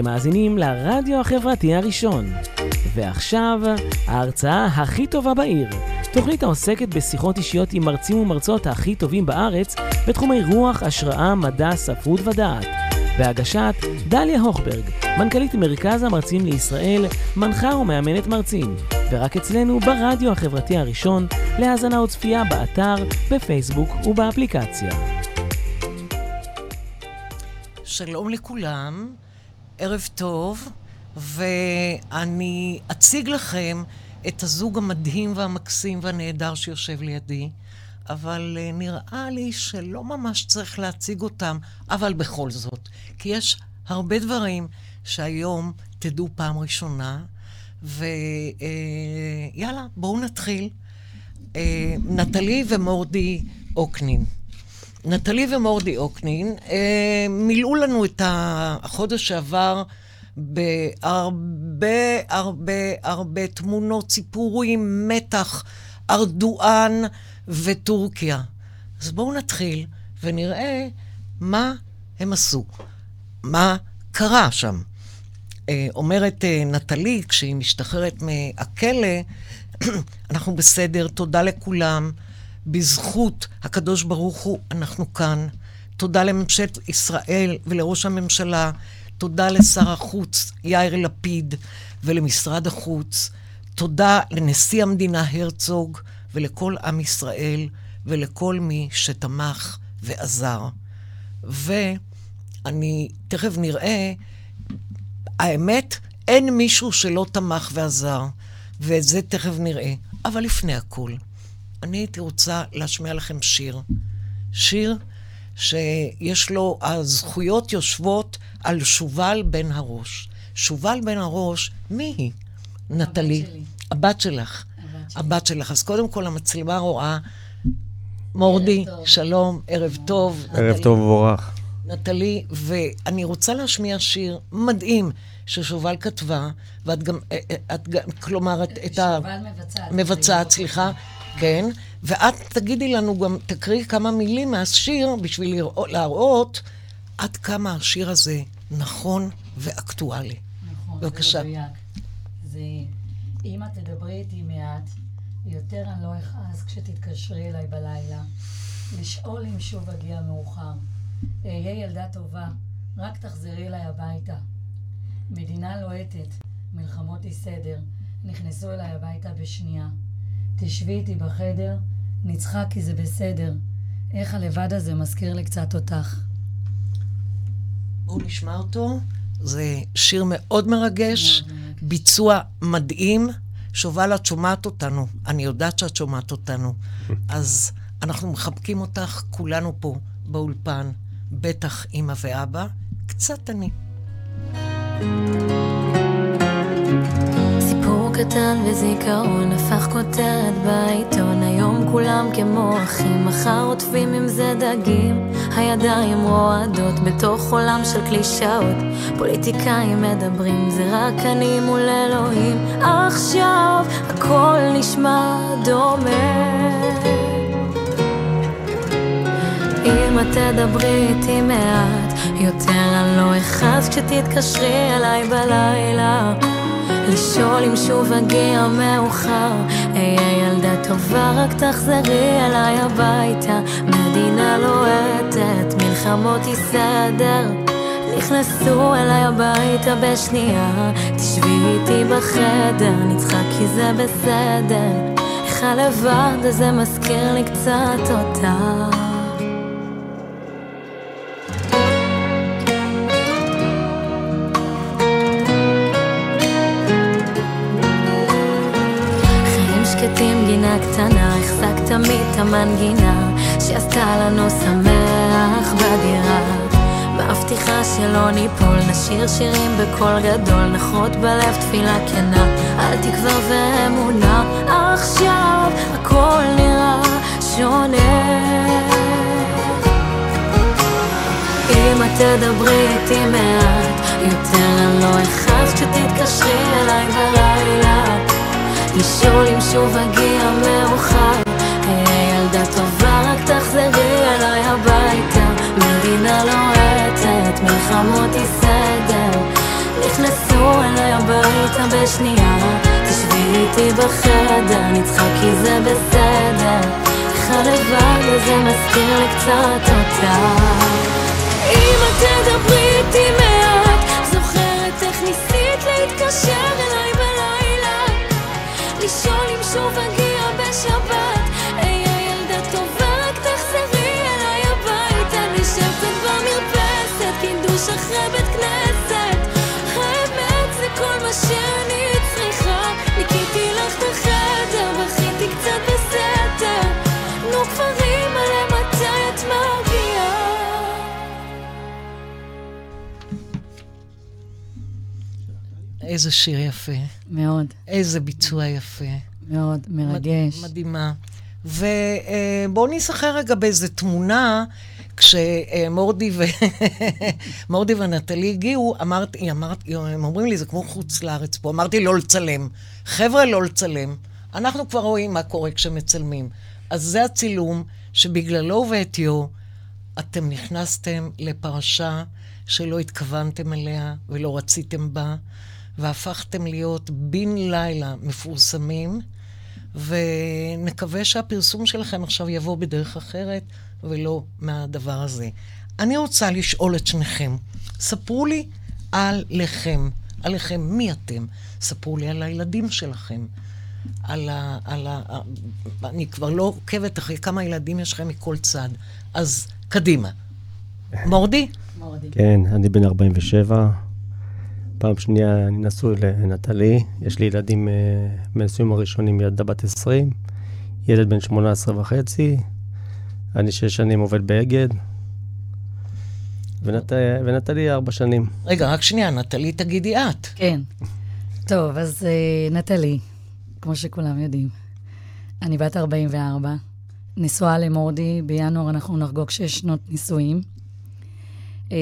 אתם מאזינים לרדיו החברתי הראשון. ועכשיו, ההרצאה הכי טובה בעיר. תוכנית העוסקת בשיחות אישיות עם מרצים ומרצות הכי טובים בארץ בתחומי רוח, השראה, מדע, ספרות ודעת. בהגשת דליה הוכברג, מנכ"לית מרכז המרצים לישראל, מנחה ומאמנת מרצים. ורק אצלנו ברדיו החברתי הראשון, להאזנה וצפייה באתר, בפייסבוק ובאפליקציה. שלום לכולם, ערב טוב, ואני אציג לכם את הזוג המדהים והמקסים והנהדר שיושב לידי, אבל uh, נראה לי שלא ממש צריך להציג אותם, אבל בכל זאת, כי יש הרבה דברים שהיום תדעו פעם ראשונה, ויאללה, uh, בואו נתחיל. Uh, נטלי ומורדי אוקנין. נטלי ומורדי אוקנין אה, מילאו לנו את החודש שעבר בהרבה הרבה הרבה תמונות, סיפורים, מתח, ארדואן וטורקיה. אז בואו נתחיל ונראה מה הם עשו, מה קרה שם. אה, אומרת אה, נטלי, כשהיא משתחררת מהכלא, אנחנו בסדר, תודה לכולם. בזכות הקדוש ברוך הוא אנחנו כאן. תודה לממשלת ישראל ולראש הממשלה. תודה לשר החוץ יאיר לפיד ולמשרד החוץ. תודה לנשיא המדינה הרצוג ולכל עם ישראל ולכל מי שתמך ועזר. ואני תכף נראה, האמת, אין מישהו שלא תמך ועזר, ואת זה תכף נראה. אבל לפני הכול, אני הייתי רוצה להשמיע לכם שיר. שיר שיש לו, הזכויות יושבות על שובל בן הראש. שובל בן הראש, מי היא? נטלי. הבת שלך. הבת, הבת שלך. אז קודם כל המצלמה רואה, מורדי, שלום, ערב טוב. ערב טוב ובורך. נטלי, ואני רוצה להשמיע שיר מדהים ששובל כתבה, ואת גם, אה, אה, את גם, כלומר, את, את ה... שובל מבצעת. מבצעת, סליחה. כן, ואת תגידי לנו גם, תקריאי כמה מילים מהשיר בשביל לראות, להראות עד כמה השיר הזה נכון ואקטואלי. נכון, בבקשה. זה מדויק. זה, אם את תדברי איתי מעט, יותר אני לא אכעס כשתתקשרי אליי בלילה, לשאול אם שוב אגיע מאוחר. אהיה ילדה טובה, רק תחזרי אליי הביתה. מדינה לוהטת, מלחמות היא סדר, נכנסו אליי הביתה בשנייה. תשבי איתי בחדר, נצחק כי זה בסדר. איך הלבד הזה מזכיר לי קצת אותך. בואו נשמע אותו. זה שיר מאוד מרגש, ביצוע מדהים. שובל, את שומעת אותנו. אני יודעת שאת שומעת אותנו. אז אנחנו מחבקים אותך, כולנו פה באולפן. בטח אמא ואבא, קצת אני. thank you קטן וזיכרון הפך כותרת בעיתון. היום כולם כמו אחים מחר עוטפים עם זה דגים. הידיים רועדות בתוך עולם של קלישאות. פוליטיקאים מדברים זה רק אני מול אלוהים. עכשיו הכל נשמע דומה. אם את תדברי איתי מעט יותר אני לא אכעס כשתתקשרי אליי בלילה לשאול אם שוב אגיע מאוחר. אהיה ילדה טובה, רק תחזרי אליי הביתה. מדינה לוהטת, מלחמות היא סדר נכנסו אליי הביתה בשנייה. תשבי איתי בחדר, נצחק כי זה בסדר. איך הלבד הזה מזכיר לי קצת אותך קטנה, החזקת תמיד את המנגינה שעשתה לנו שמח בדירה. מבטיחה שלא ניפול, נשיר שירים בקול גדול, נחות בלב תפילה כנה, אל תקווה ואמונה, עכשיו הכל נראה שונה. אם את תדברי איתי מעט, יותר אני לא אכעס כשתתקשרי אליי בלילה. לשאול אם שוב אגיע מאוחר. אהיה ילדה טובה, רק תחזרי אליי הביתה. מדינה לוהטת, מלחמות היא סדר. אותה בשנייה. תשבי איתי בחדר, נצחק כי זה בסדר. איך הלבד הזה מזכיר לי קצת אותך אם את תדברי איתי מעט. זוכרת איך ניסית להתקשר אליי לשאול אם שוב אגיע בשבת. אהיה ילדה טובה רק תחזרי אליי הביתה. נשב במרפסת קידוש אחרי בית כנסת איזה שיר יפה, מאוד, איזה ביצוע יפה. מאוד מרגש. מדהימה. ובואו ניזכר רגע באיזה תמונה, כשמורדי ו... מורדי ונטלי הגיעו, אמרתי, אמרתי, הם אומרים לי, זה כמו חוץ לארץ פה, אמרתי לא לצלם. חבר'ה, לא לצלם. אנחנו כבר רואים מה קורה כשמצלמים. אז זה הצילום שבגללו ובעטיו אתם נכנסתם לפרשה שלא התכוונתם אליה ולא רציתם בה, והפכתם להיות בן לילה מפורסמים, ונקווה שהפרסום שלכם עכשיו יבוא בדרך אחרת ולא מהדבר הזה. אני רוצה לשאול את שניכם, ספרו לי עליכם, עליכם, מי אתם? ספרו לי על הילדים שלכם. על ה... על ה... אני כבר לא עוקבת אחרי כמה ילדים יש לכם מכל צד. אז קדימה. מורדי? מורדי. כן, אני בן 47. פעם שנייה אני נשוי לנטלי. יש לי ילדים אה, מהנישואים הראשונים, ילדה בת 20, ילד בן 18 וחצי. אני שש שנים עובד באגד. ונט... ונטלי ארבע שנים. רגע, רק שנייה, נטלי, תגידי את. כן. טוב, אז אה, נטלי, כמו שכולם יודעים, אני בת 44, נשואה למורדי, בינואר אנחנו נחגוג שש שנות נישואים. אה,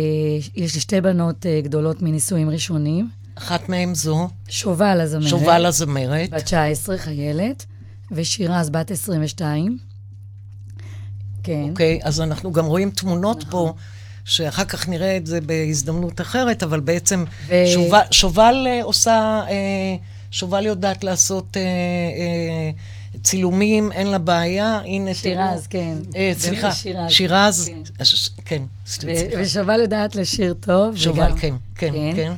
יש לי שתי בנות אה, גדולות מנישואים ראשונים, אחת מהן זו, שובל הזמרת, שובל הזמרת. בת 19, חיילת, ושירז בת 22. כן. אוקיי, אז אנחנו גם רואים תמונות פה, שאחר כך נראה את זה בהזדמנות אחרת, אבל בעצם ו- שובל, שובל אה, עושה, שובל יודעת לעשות צילומים, אין לה בעיה. הנה, שירז, כן. אה, סליחה, שירז, כן. כן, ו- סליחה. ושובל יודעת לשיר טוב. שובל, וגם- כן, כן, כן.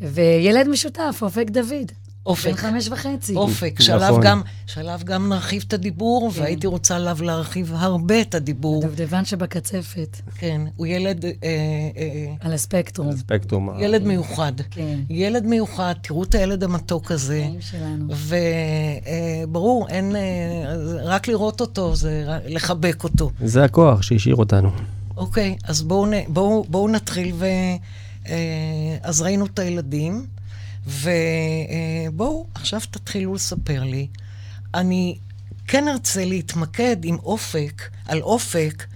וילד משותף, אופק דוד. אופק. בן חמש וחצי. אופק, שעליו נכון. גם, שעליו גם נרחיב את הדיבור, והייתי רוצה עליו להרחיב הרבה את הדיבור. דובדבן שבקצפת, כן, הוא ילד, אה, אה, על הספקטרום. ספקטרום. ילד מיוחד. כן. ילד מיוחד, תראו את הילד המתוק הזה. החיים שלנו. וברור, אין, אה, רק לראות אותו זה לחבק אותו. זה הכוח שהשאיר אותנו. אוקיי, אז בואו נ- בואו- בואו נתחיל ו... אה, אז ראינו את הילדים, ובואו, עכשיו תתחילו לספר לי. אני כן ארצה להתמקד עם אופק, על אופק,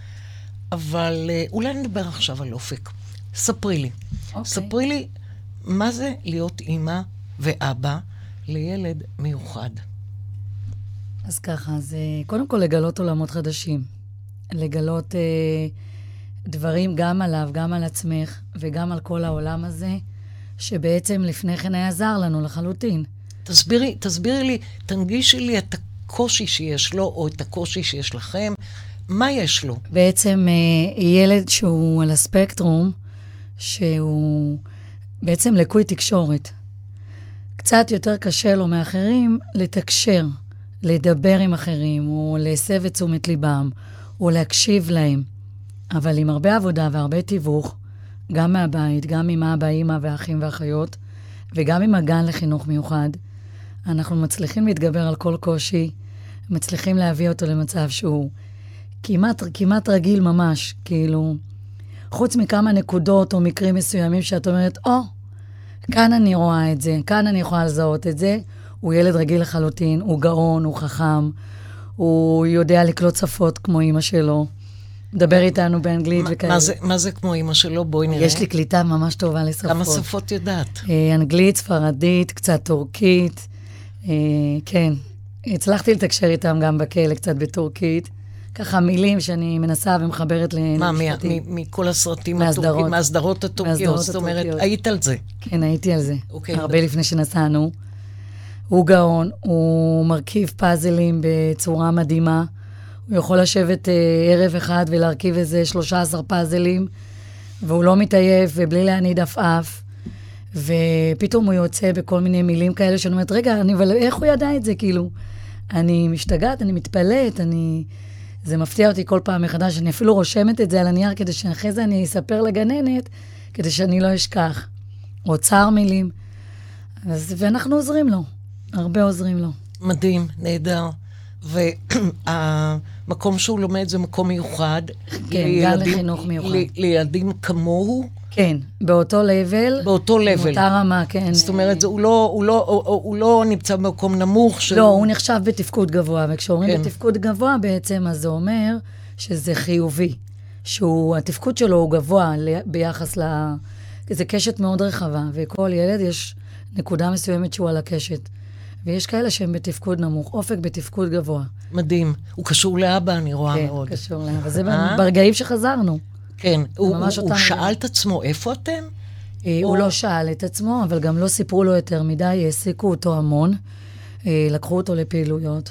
אבל אה, אולי נדבר עכשיו על אופק. ספרי לי. אוקיי. ספרי לי מה זה להיות אימא ואבא לילד מיוחד. אז ככה, אז אה, קודם כל לגלות עולמות חדשים. לגלות אה, דברים גם עליו, גם על עצמך, וגם על כל העולם הזה, שבעצם לפני כן היה זר לנו לחלוטין. תסבירי, תסבירי לי, תנגישי לי את הקושי שיש לו, או את הקושי שיש לכם. מה יש לו? בעצם אה, ילד שהוא על הספקטרום, שהוא בעצם לקוי תקשורת. קצת יותר קשה לו מאחרים לתקשר, לדבר עם אחרים, או להסב את תשומת ליבם, או להקשיב להם. אבל עם הרבה עבודה והרבה תיווך, גם מהבית, גם עם אבא, אימא ואחים ואחיות, וגם עם הגן לחינוך מיוחד, אנחנו מצליחים להתגבר על כל קושי, מצליחים להביא אותו למצב שהוא כמעט, כמעט רגיל ממש, כאילו, חוץ מכמה נקודות או מקרים מסוימים שאת אומרת, או, oh, כאן אני רואה את זה, כאן אני יכולה לזהות את זה, הוא ילד רגיל לחלוטין, הוא גאון, הוא חכם, הוא יודע לקלוט שפות כמו אימא שלו, מדבר איתנו באנגלית מה- וכאלה. מה זה, מה זה כמו אימא שלו? בואי נראה. יש לי קליטה ממש טובה לשפות. כמה שפות יודעת? אה, אנגלית, ספרדית, קצת טורקית, אה, כן. הצלחתי לתקשר איתם גם בכלא קצת בטורקית, ככה מילים שאני מנסה ומחברת מה, מה- למשפטים. מ- מכל הסרטים. הטורקיים, מהסדרות הטורקיות, מהסדרות זאת אומרת. היית על זה. כן, הייתי על זה. אוקיי. הרבה לפני שנסענו. הוא גאון, הוא מרכיב פאזלים בצורה מדהימה. הוא יכול לשבת אה, ערב אחד ולהרכיב איזה 13 פאזלים, והוא לא מתעייף ובלי להניד עפעף. ופתאום הוא יוצא בכל מיני מילים כאלה שאני אומרת, רגע, אני, אבל איך הוא ידע את זה? כאילו, אני משתגעת, אני מתפלאת, אני... זה מפתיע אותי כל פעם מחדש, אני אפילו רושמת את זה על הנייר כדי שאחרי זה אני אספר לגננת, כדי שאני לא אשכח. אוצר מילים. אז, ואנחנו עוזרים לו, הרבה עוזרים לו. מדהים, נהדר. והמקום שהוא לומד זה מקום מיוחד. כן, גן לחינוך מיוחד. ל- לילדים כמוהו, כן, באותו לבל. באותו לבל. באותה רמה, כן. זאת אומרת, זה- הוא לא, הוא, לא, הוא, הוא לא נמצא במקום נמוך. של... לא, הוא נחשב בתפקוד גבוה, וכשאומרים כן. בתפקוד גבוה בעצם, אז זה אומר שזה חיובי. שהתפקוד שלו הוא גבוה ביחס ל... זה קשת מאוד רחבה, וכל ילד יש נקודה מסוימת שהוא על הקשת. ויש כאלה שהם בתפקוד נמוך, אופק בתפקוד גבוה. מדהים. הוא קשור לאבא, אני רואה כן, מאוד. קשור להם. אבל זה אה? ברגעים שחזרנו. כן. הוא, הוא, הוא שאל. את עצמו, איפה אתם? אה, הוא או- לא שאל את עצמו, אבל גם לא סיפרו לו יותר מדי, העסיקו אותו המון. אה, לקחו אותו לפעילויות,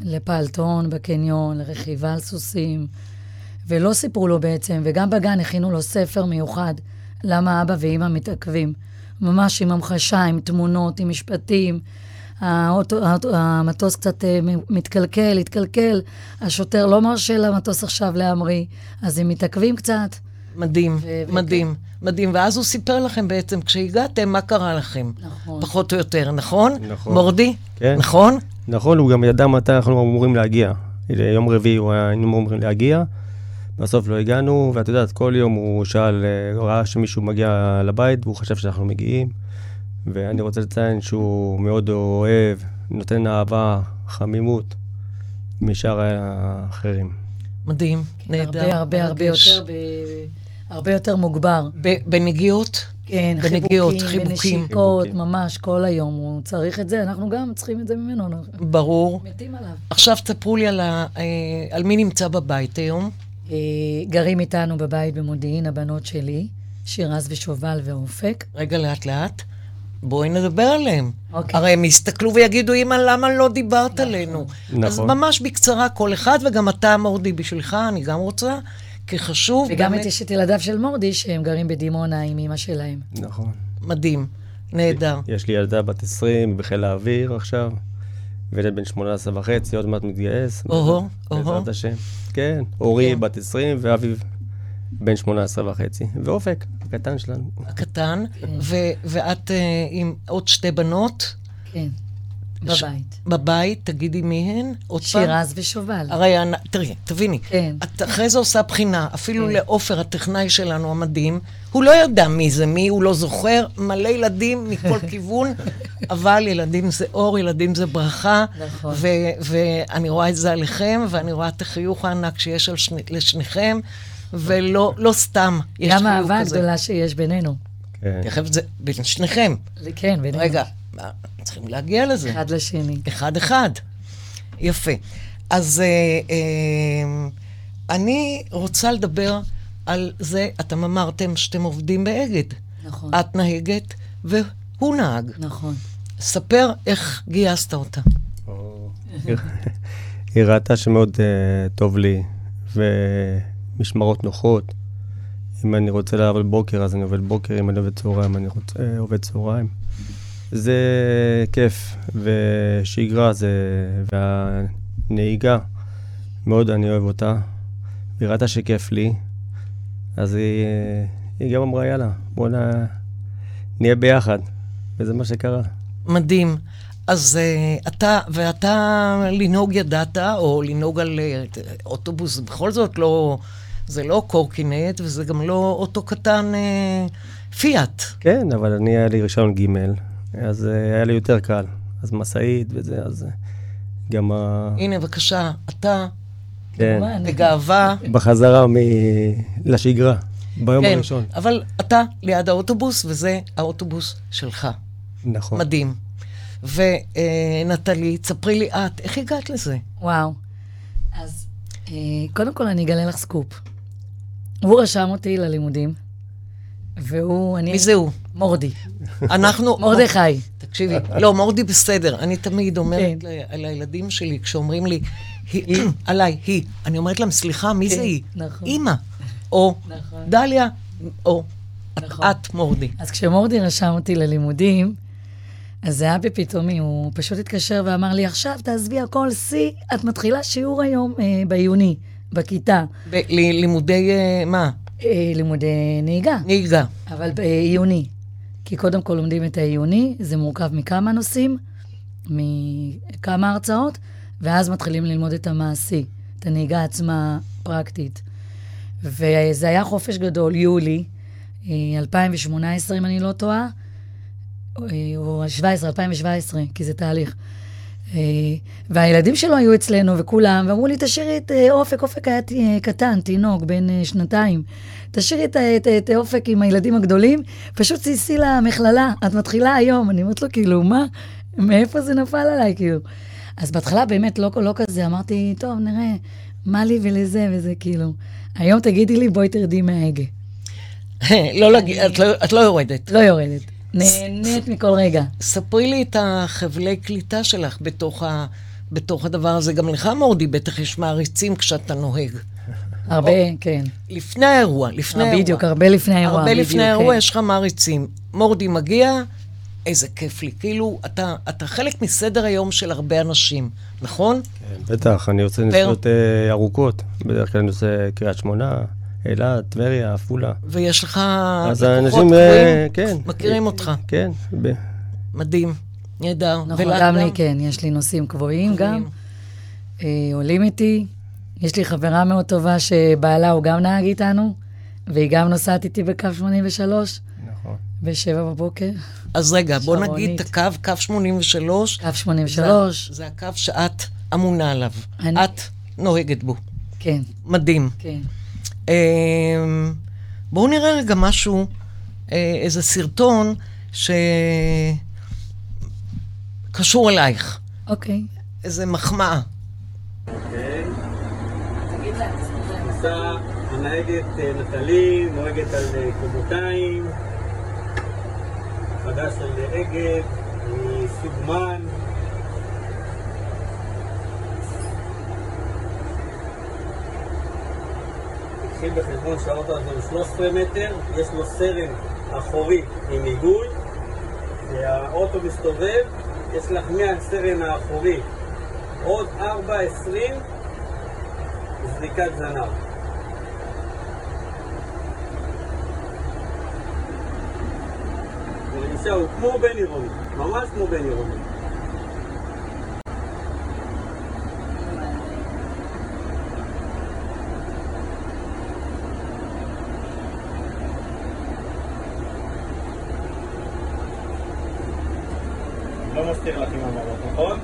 לפעלתון בקניון, לרכיבה על סוסים, ולא סיפרו לו בעצם, וגם בגן הכינו לו ספר מיוחד, למה אבא ואימא מתעכבים. ממש עם המחשה, עם תמונות, עם משפטים. האוטו, האוטו, המטוס קצת אה, מתקלקל, התקלקל, השוטר לא מרשה למטוס עכשיו להמריא, אז הם מתעכבים קצת. מדהים, ו- וכן. מדהים, מדהים. ואז הוא סיפר לכם בעצם, כשהגעתם, מה קרה לכם. נכון. פחות או יותר, נכון? נכון. מורדי? כן. נכון? נכון, הוא גם ידע מתי אנחנו אמורים להגיע. יום רביעי הוא היה- היינו אמורים להגיע, בסוף לא הגענו, ואת יודעת, כל יום הוא שאל, אה, הוא ראה שמישהו מגיע לבית, והוא חשב שאנחנו מגיעים, ואני רוצה לציין שהוא מאוד אוהב, נותן אהבה, חמימות, משאר האחרים. מדהים, נהדר. הרבה הרבה הרבה. יותר, ב... הרבה יותר מוגבר. ב- בנגיעות? כן, בנגיעות, חיבוקים, חיבוקים. ונשיקות, חיבוקים. ממש כל היום. הוא צריך את זה, אנחנו גם צריכים את זה ממנו. ברור. מתים עליו. עכשיו תספרו לי על, ה, אה, על מי נמצא בבית היום. אה, גרים איתנו בבית במודיעין הבנות שלי, שירז ושובל ואופק. רגע, לאט לאט. בואי נדבר עליהם. אוקיי. הרי הם יסתכלו ויגידו, אמא, למה לא דיברת עלינו? נכון. אז ממש בקצרה כל אחד, וגם אתה, מורדי, בשבילך, אני גם רוצה, כי חשוב, וגם באמת, יש את ילדיו של מורדי, שהם גרים בדימונה עם אמא שלהם. נכון. מדהים, נהדר. יש לי ילדה בת 20 בחיל האוויר עכשיו, וילד בן 18 וחצי, עוד מעט מתגייס. אוהו, אוהו. בעזרת השם. כן, אורי כן. בת 20 ואביב בן 18 וחצי. ואופק, הקטן שלנו. הקטן. ו- ואת אה, עם עוד שתי בנות כן, ש- בבית. בבית, תגידי מי הן? עוד פעם. שירז ושובל. הרי, תראי, תביני, כן. את אחרי זה עושה בחינה, אפילו כן. לעופר, הטכנאי שלנו המדהים, הוא לא ידע מי זה מי, הוא לא זוכר, מלא ילדים מכל כיוון, אבל ילדים זה אור, ילדים זה ברכה, נכון. ו- ואני רואה את זה עליכם, ואני רואה את החיוך הענק שיש על שני, לשניכם, ולא לא סתם יש גם חיוך האהבה כזה. הגדולה שיש בינינו. כן. תכף זה בין שניכם. זה כן, בינינו. רגע, צריכים להגיע לזה. אחד לשני. אחד-אחד. יפה. אז אה, אה, אני רוצה לדבר על זה, אתם אמרתם שאתם עובדים באגד. נכון. את נהגת והוא נהג. נכון. ספר איך גייסת אותה. היא ראתה שמאוד uh, טוב לי, ומשמרות נוחות. אם אני רוצה לעבוד בוקר, אז אני עובד בוקר, אם אני עובד צהריים, אני רוצה, uh, עובד צהריים. זה כיף, ושגרה זה, והנהיגה, מאוד אני אוהב אותה. היא ראתה שכיף לי, אז היא, אה, היא גם אמרה, יאללה, בוא נ... נהיה ביחד. וזה מה שקרה. מדהים. אז uh, אתה, ואתה לנהוג ידעת, או לנהוג על uh, אוטובוס, בכל זאת לא, זה לא קורקינט, וזה גם לא אוטו קטן uh, פיאט. כן, אבל אני, היה לי רישיון ג', אז uh, היה לי יותר קל. אז משאית וזה, אז uh, גם ה... הנה, בבקשה, אתה, כן. בגאווה, בחזרה מ... לשגרה, ביום כן, הראשון. אבל אתה ליד האוטובוס, וזה האוטובוס שלך. נכון. מדהים. ונטלי, תספרי לי את, איך הגעת לזה? וואו. אז אה, קודם כל, אני אגלה לך סקופ. הוא רשם אותי ללימודים, והוא, אני... מי זה הוא? מורדי. אנחנו... מרדכי. תקשיבי, לא, מורדי בסדר. אני תמיד אומרת כן. ל- לילדים שלי, כשאומרים לי, "היא", עליי, היא, אני אומרת להם, סליחה, מי זה כן, היא? נכון. אימא. או נכון. דליה, או נכון. את, מורדי. אז כשמורדי רשם אותי ללימודים, אז זה היה בפתאומי, הוא פשוט התקשר ואמר לי, עכשיו תעזבי הכל, שיא, את מתחילה שיעור היום אה, בעיוני, בכיתה, ב- ל- לימודי, אה, מה? אה, לימודי נהיגה, נהיגה. אבל בעיוני. כי קודם כל לומדים את העיוני, זה מורכב מכמה נושאים, מכמה הרצאות, ואז מתחילים ללמוד את המעשי, את הנהיגה עצמה פרקטית. וזה היה חופש גדול, יולי, אה, 2018, אם אני לא טועה, אה, או 17, 2017, כי זה תהליך. אה, והילדים שלו היו אצלנו, וכולם, ואמרו לי, תשאירי את אה, אופק, אופק היה אה, קטן, תינוק, בן שנתיים. תשאירי את, את, את אופק עם הילדים הגדולים, פשוט סייסי למכללה, את מתחילה היום. אני אומרת לו, כאילו, מה? מאיפה זה נפל עליי, כאילו? אז בהתחלה באמת לא, לא כזה, אמרתי, טוב, נראה, מה לי ולזה וזה, כאילו. היום תגידי לי, בואי תרדי מההגה. לא את לא- את לא יורדת. לא יורדת. נהנית מכל רגע. ספרי לי את החבלי קליטה שלך בתוך, ה, בתוך הדבר הזה. גם לך, מורדי, בטח יש מעריצים כשאתה נוהג. הרבה, כן. לפני האירוע, לפני אה, האירוע. בדיוק, הרבה לפני האירוע. הרבה בדיוק, לפני האירוע כן. יש לך מעריצים. מורדי מגיע, איזה כיף לי. כאילו, אתה, אתה חלק מסדר היום של הרבה אנשים, נכון? כן, בטח, אני עושה נסיעות אה, ארוכות. בדרך כלל אני עושה קריית שמונה, אילת, טבריה, עפולה. ויש לך אז לקוחות האנשים, אה, כן. מכירים אותך. כן, ב- מדהים, נהדר. נכון, גם לי כן, יש לי נושאים קבועים גם. אה, עולים איתי. יש לי חברה מאוד טובה שבעלה הוא גם נהג איתנו, והיא גם נוסעת איתי בקו 83, נכון. בשבע בבוקר. אז רגע, בוא נגיד שרונית. את הקו, קו 83. קו 83, זה, זה הקו שאת אמונה עליו. אני- את נוהגת בו. כן, מדהים. כן. אמ, בואו נראה רגע משהו, אה, איזה סרטון שקשור אלייך. אוקיי. איזה מחמאה. נסע הנהגת אה, נטלי, נוהגת על אה, קובותיים, חדש על אגד, מסוג תקחי בחשבון שהאוטו הזה הוא 13 מטר, יש לו סרן אחורי עם עיגול, והאוטו מסתובב, יש לך מהסרן האחורי עוד 4.20 זריקת זנב. הוא כמו בן עירוני, ממש כמו בן עירוני. לא מסתיר לך עם המראות, נכון?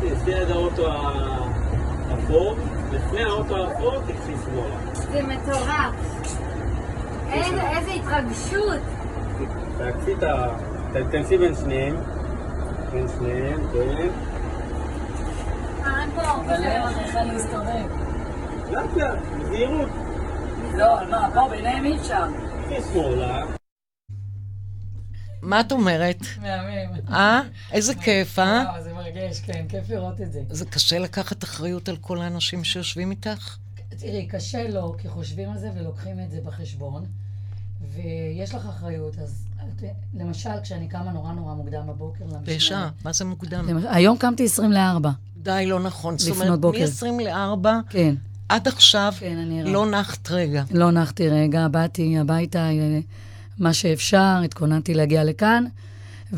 תצאי עד האוטו האפור, לפני האוטו האפור תקחי שמאלה. זה מטורף. איזה איזה התרגשות. תעקפי את ה... תתכנסי בין שניהם. בין שניהם, כן. אה, פה. אבל איך איך אני מסתובב? לאט לאט, בזהירות. לא, על מה, פה ביניהם אי אפשר. תקחי שמאלה. מה את אומרת? מהמם. אה? איזה כיף, אה? וואו, זה מרגש, כן, כיף לראות את זה. זה קשה לקחת אחריות על כל האנשים שיושבים איתך? תראי, קשה לו, כי חושבים על זה ולוקחים את זה בחשבון, ויש לך אחריות, אז למשל, כשאני קמה נורא נורא מוקדם בבוקר למשמרת. בשעה, מה זה מוקדם? למש- היום קמתי 20 לארבע, די, לא נכון. זאת לפנות אומרת, בוקר. מ-24 כן, עד עכשיו כן. לא נחת רגע. לא נחתי רגע, באתי הביתה, אה, מה שאפשר, התכוננתי להגיע לכאן,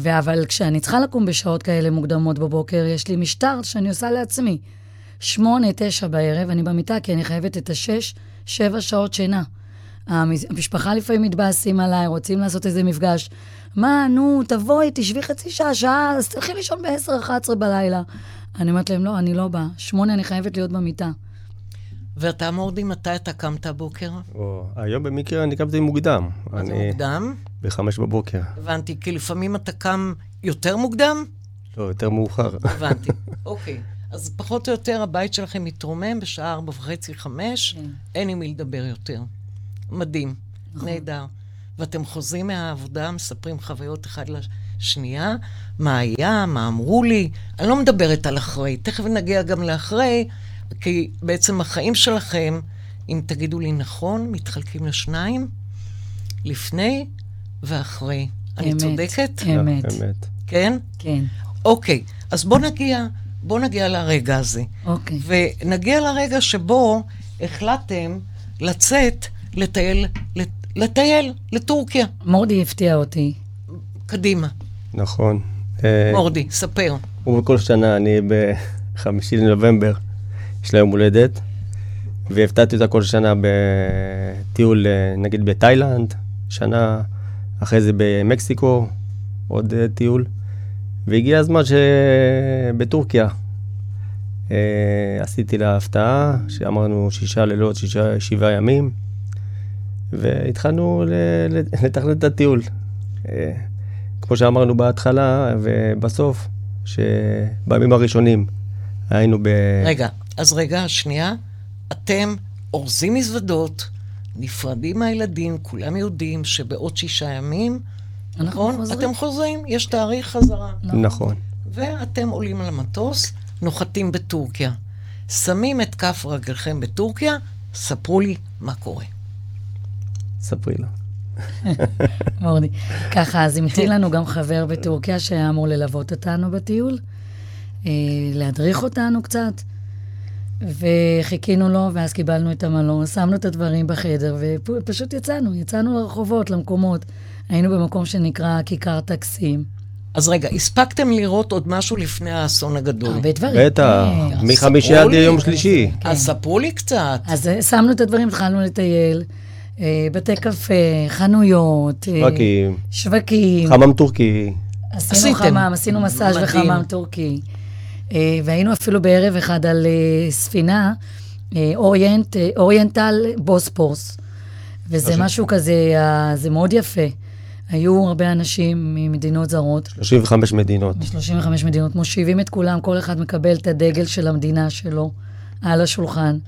אבל כשאני צריכה לקום בשעות כאלה מוקדמות בבוקר, יש לי משטר שאני עושה לעצמי. שמונה, תשע בערב, אני במיטה, כי אני חייבת את השש, שבע שעות שינה. המשפחה לפעמים מתבאסים עליי, רוצים לעשות איזה מפגש. מה, נו, תבואי, תשבי חצי שעה, שעה, אז תלכי לישון ב-10, 11 בלילה. אני אומרת להם, לא, אני לא באה. שמונה, אני חייבת להיות במיטה. ואתה, מורדי, מתי אתה קמת הבוקר? או, היום במקרה אני קמתי מוקדם. מה זה מוקדם? בחמש בבוקר. הבנתי, כי לפעמים אתה קם יותר מוקדם? לא, יותר מאוחר. הבנתי, אוקיי. אז פחות או יותר הבית שלכם מתרומם בשעה ארבע וחצי, חמש, כן. אין עם מי לדבר יותר. מדהים, נכון. נהדר. ואתם חוזרים מהעבודה, מספרים חוויות אחד לשנייה, מה היה, מה אמרו לי. אני לא מדברת על אחרי, תכף נגיע גם לאחרי, כי בעצם החיים שלכם, אם תגידו לי נכון, מתחלקים לשניים, לפני ואחרי. אני אמת, צודקת? אמת, אמת. כן? כן. אוקיי, אז בוא נגיע, בוא נגיע לרגע הזה. אוקיי. ונגיע לרגע שבו החלטתם לצאת לטייל, לט- לטייל לטורקיה. מורדי הפתיע אותי. קדימה, נכון. אה, מורדי, ספר. ובכל שנה אני בחמישי לנובמבר, יש לה יום הולדת, והפתעתי אותה כל שנה בטיול, אה, נגיד בתאילנד, שנה אחרי זה במקסיקו, עוד אה, טיול, והגיע הזמן שבטורקיה אה, עשיתי לה הפתעה, שאמרנו שישה לילות, שישה, שבעה ימים, והתחלנו ל- ל- לתכנן את הטיול. כמו שאמרנו בהתחלה ובסוף, שבימים הראשונים היינו ב... רגע, אז רגע, שנייה. אתם אורזים מזוודות, נפרדים מהילדים, כולם יודעים שבעוד שישה ימים, נכון? חוזרים. אתם חוזרים, יש תאריך חזרה. נכון. ואתם עולים על המטוס, נוחתים בטורקיה. שמים את כף רגלכם בטורקיה, ספרו לי מה קורה. ספרי לו. מורדי. ככה, אז המתין לנו גם חבר בטורקיה שהיה אמור ללוות אותנו בטיול, אה, להדריך אותנו קצת, וחיכינו לו, ואז קיבלנו את המלון, שמנו את הדברים בחדר, ופשוט יצאנו, יצאנו לרחובות, למקומות. היינו במקום שנקרא כיכר טקסים. אז רגע, הספקתם לראות עוד משהו לפני האסון הגדול? הרבה דברים. בטח, כן. מחמישי עד. יום שלישי. אז ספרו לי קצת. אז אה, שמנו את הדברים, התחלנו לטייל, אה, בתי קפה, חנויות, אה, שווקים, שווקים. חמם טורקי. עשינו. חמם, עשינו מסאז'. וחמם טורקי. אה, והיינו אפילו בערב אחד על אה, ספינה, אה, אוריינט, אוריינטל בוספורס. וזה משהו- משהו כזה, זה מאוד יפה. היו הרבה אנשים ממדינות זרות, 35 מדינות. מ-35 מדינות, מושיבים את כולם, כל אחד מקבל את הדגל של המדינה שלו על השולחן.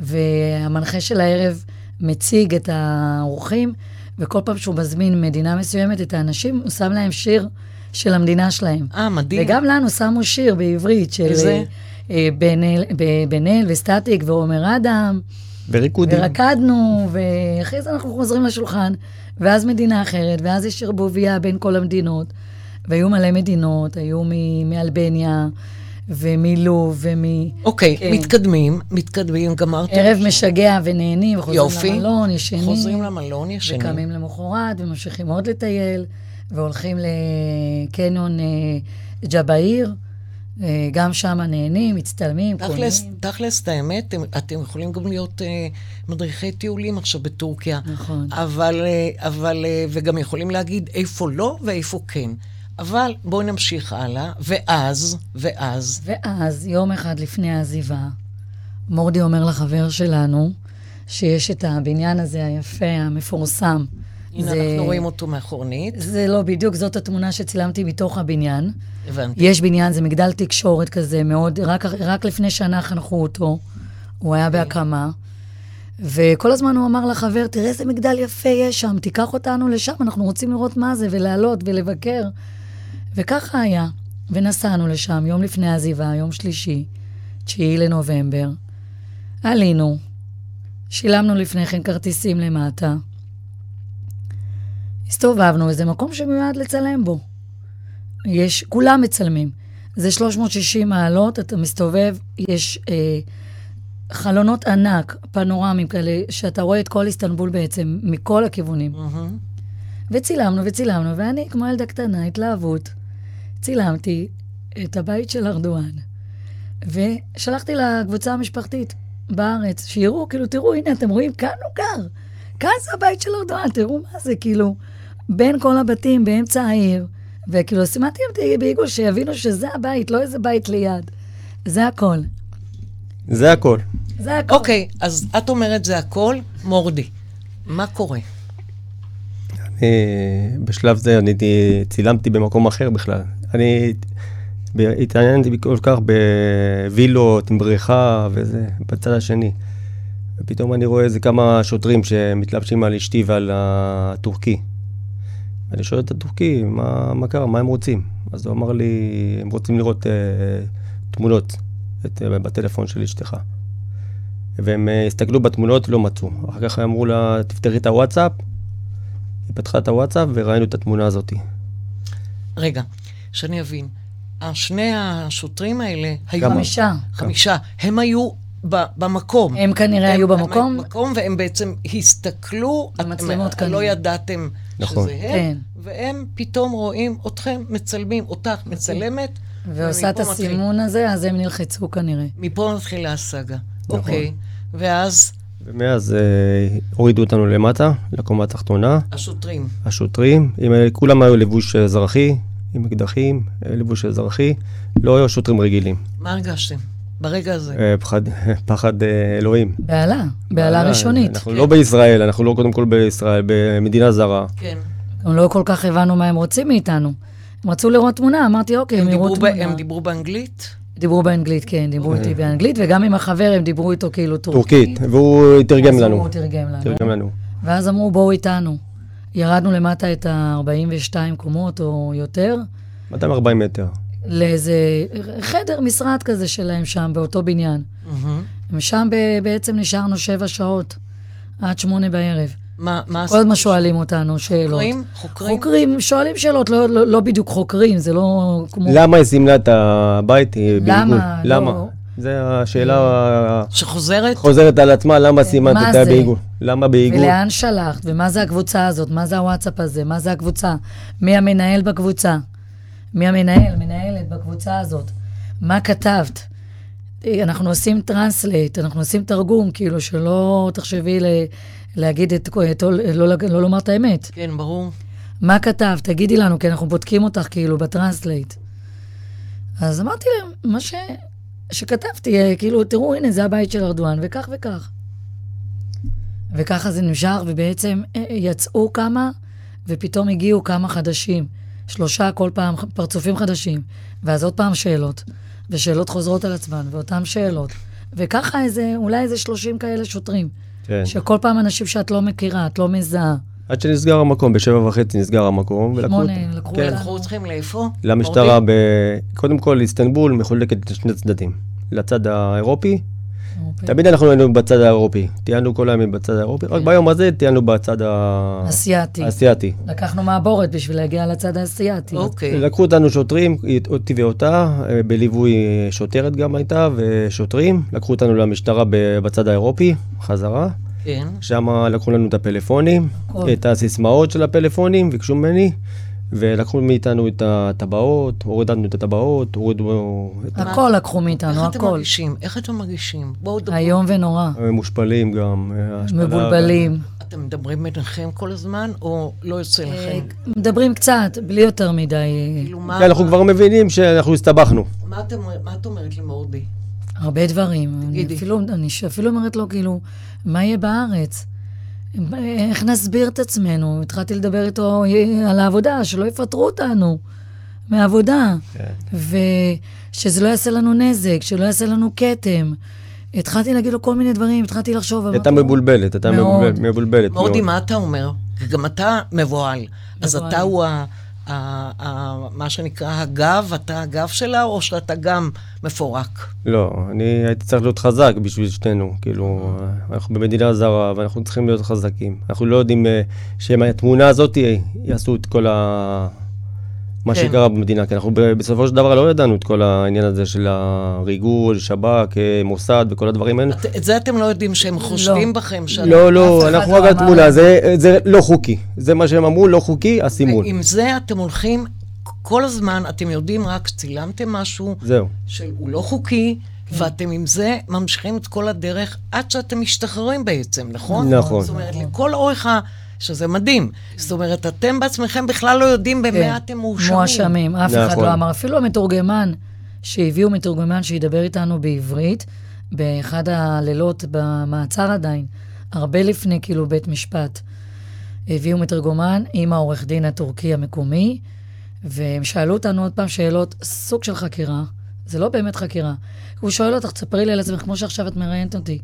והמנחה של הערב מציג את האורחים, וכל פעם שהוא מזמין מדינה מסוימת, את האנשים, הוא שם להם שיר של המדינה שלהם. אה, מדהים. וגם לנו שמו שיר בעברית של איזה? אה, אה, בן אל- ב- בן אל וסטטיק ועומר אדם, וריקודים. ורקדנו, ואחרי זה אנחנו חוזרים לשולחן, ואז מדינה אחרת, ואז יש ערבוביה בין כל המדינות, והיו מלא מדינות, היו מאלבניה, ומלוב, ומ... אוקיי, כן. מתקדמים, מתקדמים, גמרתם. ערב משגע ונהנים, וחוזרים יופי. למלון, ישנים. חוזרים למלון, ישנים. וקמים למחרת, וממשיכים עוד לטייל, והולכים לקניון אה, ג'באיר, אה, גם שם נהנים, מצטלמים, תכלס, קונים. תכלס, את האמת, אתם, אתם יכולים גם להיות אה, מדריכי טיולים עכשיו בטורקיה. נכון. אבל, אה, אבל, אה, וגם יכולים להגיד איפה לא ואיפה כן. אבל בואי נמשיך הלאה, ואז, ואז, ואז, יום אחד לפני העזיבה, מורדי אומר לחבר שלנו, שיש את הבניין הזה היפה, המפורסם. הנה זה- אנחנו רואים אותו מאחורנית, זה לא בדיוק, זאת התמונה שצילמתי מתוך הבניין. הבנתי. יש בניין, זה מגדל תקשורת כזה, מאוד, רק, רק לפני שנה חנכו אותו, הוא היה בהקמה. וכל הזמן הוא אמר לחבר, תראה איזה מגדל יפה יש שם, תיקח אותנו לשם, אנחנו רוצים לראות מה זה, ולעלות ולבקר. וככה היה. ונסענו לשם יום לפני העזיבה, יום שלישי, 9 לנובמבר. עלינו, שילמנו לפני כן כרטיסים למטה. הסתובבנו, איזה מקום שמיועד לצלם בו. יש, כולם מצלמים. זה 360 מעלות, אתה מסתובב, יש אה, חלונות ענק, פנורמים כאלה, שאתה רואה את כל איסטנבול בעצם, מכל הכיוונים. מהמם. וצילמנו וצילמנו, ואני, כמו ילדה קטנה, התלהבות, צילמתי את הבית של ארדואן, ושלחתי לקבוצה המשפחתית בארץ, שיראו, כאילו, תראו, הנה, אתם רואים, כאן הוא גר. כאן זה הבית של ארדואן, תראו מה זה, כאילו, בין כל הבתים, באמצע העיר, וכאילו, סימנתי אותי בעיגול, שיבינו שזה הבית, לא איזה בית ליד. זה הכל. זה הכל. זה הכל. אוקיי, אז את אומרת זה הכל, מורדי. מה קורה? אה, בשלב זה אני צילמתי במקום אחר בכלל. אני התעניינתי כל כך בווילות עם בריכה וזה, בצד השני. ופתאום אני רואה איזה כמה שוטרים שמתלבשים על אשתי ועל הטורקי. אני שואל את הטורקי, מה, מה קרה, מה הם רוצים? אז הוא אמר לי, הם רוצים לראות אה, תמונות את, אה, בטלפון של אשתך. והם אה, הסתכלו בתמונות, לא מצאו. אחר כך אמרו לה, תפתחי את הוואטסאפ. היא פתחה את הוואטסאפ וראינו את התמונה הזאת. רגע, שאני אבין. שני השוטרים האלה היו... כמה? חמישה. חמישה. הם היו ב- במקום. הם כנראה היו הם במקום. היו במקום, והם בעצם הסתכלו, המצלמות אתם כנראה. לא ידעתם נכון. שזה הם, כן. והם פתאום רואים אתכם מצלמים, אותך מצלמת, ועושה את ומפה מתחיל- הסימון הזה, אז הם נלחצו כנראה. מפה מתחילה הסאגה. נכון. אוקיי. ואז ומאז אה, הורידו אותנו למטה, לקומה התחתונה. השוטרים. השוטרים, עם, כולם היו לבוש אזרחי, עם אקדחים, אה, לבוש אזרחי, לא היו שוטרים רגילים. מה הרגשתם ברגע הזה? אה, פחד, פחד אה, אלוהים. בהלה, בהלה אה, ראשונית. אנחנו לא בישראל, אנחנו לא קודם כל בישראל, במדינה זרה. כן. גם לא כל כך הבנו מה הם רוצים מאיתנו. הם רצו לראות תמונה, אמרתי, אוקיי, הם הם יראו תמונה. הם דיברו באנגלית? דיברו באנגלית, כן, דיברו איתי באנגלית, וגם עם החבר הם דיברו איתו כאילו טורקית. טורקית, והוא תרגם לנו. הוא תרגם לנו. תרגם לנו. ואז אמרו, בואו איתנו. ירדנו למטה את ה-42 קומות או יותר, 240 מטר. לאיזה חדר משרד כזה שלהם שם, באותו בניין. מהמם. ושם ב- בעצם נשארנו שבע שעות, עד שמונה בערב. מה מה כל הזמן שואלים אותנו שאלות. חוקרים? חוקרים? חוקרים, שואלים שאלות, לא, לא, לא בדיוק חוקרים, זה לא כמו... למה היא סימנה את הבית למה? לא. למה? זו השאלה שחוזרת? החוזרת על עצמה, למה סימנת את? הבעיגול? למה בעיגול? ולאן שלחת, ומה זה הקבוצה הזאת, מה זה הוואטסאפ הזה, מה זה הקבוצה, מי המנהל בקבוצה, מי המנהל, מנהלת בקבוצה הזאת, מה כתבת. אה, אנחנו עושים translate, אנחנו עושים תרגום, כאילו שלא תחשבי ל- להגיד את, את לא, לא, לא לומר את האמת. כן, ברור. מה כתבת? תגידי לנו, כי אנחנו בודקים אותך כאילו ב translate. אז אמרתי להם, מה ש... שכתבתי, אה, כאילו, תראו, הנה, זה הבית של ארדואן, וכך וכך. וככה זה נמשך, ובעצם אה, יצאו כמה, ופתאום הגיעו כמה חדשים. שלושה כל פעם, פרצופים חדשים. ואז עוד פעם שאלות. ושאלות חוזרות על עצמן, ואותן שאלות. וככה איזה, אולי איזה 30 כאלה שוטרים. כן. שכל פעם אנשים שאת לא מכירה, את לא מזהה. עד שנסגר המקום, בשבע וחצי נסגר המקום. שמונה, לקחו כן. לקחו אתכם לאיפה? למשטרה? ב... קודם כל, איסטנבול מחולקת לשני צדדים. לצד האירופי. תמיד אנחנו היינו בצד האירופי. טיילנו כל הימים בצד האירופי, רק ביום הזה טיילנו בצד ה- אסיאתי. האסייתי. לקחנו מעבורת בשביל להגיע לצד האסייתי. אוקיי. לקחו אותנו שוטרים, אותי ואותה, אה, בליווי שוטרת גם הייתה, ושוטרים. לקחו אותנו למשטרה בצד האירופי, חזרה. כן. שם לקחו לנו את הפלאפונים, הכל. את הסיסמאות של הפלאפונים, ביקשו ממני, ולקחו מאיתנו את הטבעות, הורדנו את הטבעות, הורידו את הכל לקחו מאיתנו, איך אתם הכל. מרגישים? איך אתם מרגישים? בואו דברו. איום ונורא. המושפלים גם. אה. מבולבלים. אתם מדברים ביניכם כל הזמן, או לא יוצא אה, לכם? מדברים קצת, בלי יותר מדי. כאילו, מה... כן, אנחנו כבר מבינים שאנחנו הסתבכנו. מה אתם- את אומרת למורדי? הרבה דברים. אני תגידי. אפילו, אני אפילו אומרת לו, כאילו, מה יהיה בארץ? איך נסביר את עצמנו? התחלתי לדבר איתו על העבודה, שלא יפטרו אותנו מהעבודה. כן. ושזה לא יעשה לנו נזק, שלא יעשה לנו כתם. התחלתי להגיד לו כל מיני דברים, התחלתי לחשוב. הייתה מבולבלת, הייתה מאוד. מבולבלת- מאוד. מורדי, מה אתה אומר? גם אתה מבוהל. אז. אתה הוא ה... מה שנקרא הגב, אתה הגב שלה, או שאתה גם מפורק? לא, אני הייתי צריך להיות חזק בשביל שתינו. כאילו, אנחנו במדינה זרה, ואנחנו צריכים להיות חזקים. אנחנו לא יודעים אה, שמהתמונה הזאת יעשו את כל ה... מה כן. שקרה במדינה, כי אנחנו ב- בסופו של דבר לא ידענו את כל העניין הזה של הריגול, שב"כ, אה, מוסד וכל הדברים האלה. את- את זה אתם לא יודעים שהם חושדים בכם? שאתם- לא, אף לא, אחד אנחנו לא רק על תמונה, זה זה לא חוקי. זה מה שהם אמרו, לא חוקי, הסימון. ועם זה אתם הולכים, כל הזמן אתם יודעים רק צילמתם משהו זהו. שהוא לא חוקי, ואתם עם זה ממשיכים את כל הדרך עד שאתם משתחררים בעצם, נכון? נכון. זאת אומרת, לכל אורך ה... שזה מדהים. זאת אומרת, אתם בעצמכם בכלל לא יודעים במה כן, אתם מואשמים. מואשמים, אף אחד נכון. לא אמר. אפילו המתורגמן, שהביאו מתורגמן שידבר איתנו בעברית, באחד הלילות במעצר עדיין, הרבה לפני כאילו בית משפט. הביאו מתרגומן עם העורך דין הטורקי המקומי, והם שאלו אותנו עוד פעם שאלות, סוג של חקירה. זה לא באמת חקירה. הוא שואל אותך, תספרי לי על עצמך, כמו שעכשיו את מראיינת אותי.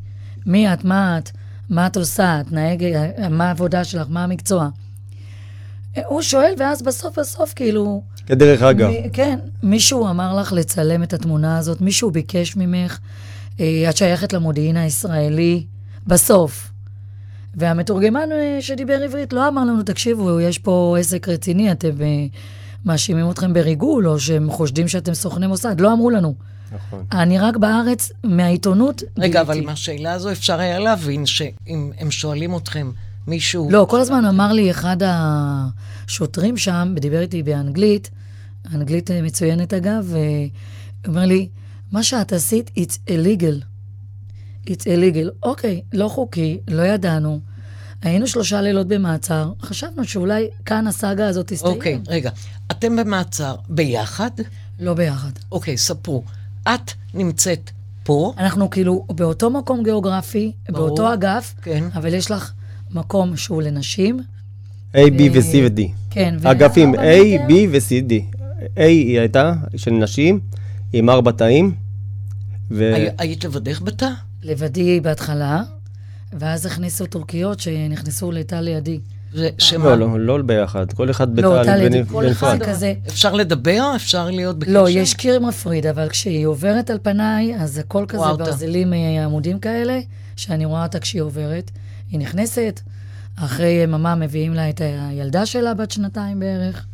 מי את, מה את, מה את עושה, את נהג, מה העבודה שלך, מה המקצוע. הוא שואל, ואז בסוף בסוף, כאילו... כדרך אגב. מי, כן, מישהו אמר לך לצלם את התמונה הזאת, מישהו ביקש ממך, אה, את שייכת למודיעין הישראלי, בסוף. והמתורגמן אה, שדיבר עברית לא אמר לנו, תקשיבו, יש פה עסק רציני, אתם אה, מאשימים אתכם בריגול, או שהם חושדים שאתם סוכני מוסד, לא אמרו לנו. נכון. אני רק בארץ, מהעיתונות, רגע, אבל גיליתי. מהשאלה הזו אפשר היה להבין שאם הם שואלים אתכם, מישהו... לא, כל הזמן אמר לי אחד השוטרים שם, דיבר איתי באנגלית, אנגלית אה, מצוינת אגב, והוא אומר לי, מה שאת עשית, it's illegal. it's illegal. אוקיי, לא חוקי, לא ידענו. היינו שלושה לילות במעצר, חשבנו שאולי כאן הסאגה הזאת תסתיים. אוקיי, רגע. אתם במעצר ביחד? לא ביחד. אוקיי, ספרו. את נמצאת פה, אנחנו כאילו באותו מקום גיאוגרפי, ברור. באותו אגף, כן. אבל יש לך מקום שהוא לנשים. A, B ו-C ו-D. כן. ו- אגפים A. B ו-C, D. A היא הייתה של נשים, עם ארבע תאים, ו... הי- היית לבדך בתא? לבדי בהתחלה, ואז הכניסו טורקיות שנכנסו לתא לידי. זה- שמה? לא, לא, לא ביחד, כל אחד לא, בתא תא לידי, בנפ- כל אחד בנפרד. כזה. אפשר לדבר? אפשר להיות בקשר? לא, יש קיר מפריד, אבל כשהיא עוברת על פניי, אז הכל כזה. ברזלים אה, עמודים כאלה, שאני רואה אותה כשהיא עוברת. היא נכנסת, אחרי יממה מביאים לה את הילדה שלה, בת שנתיים בערך,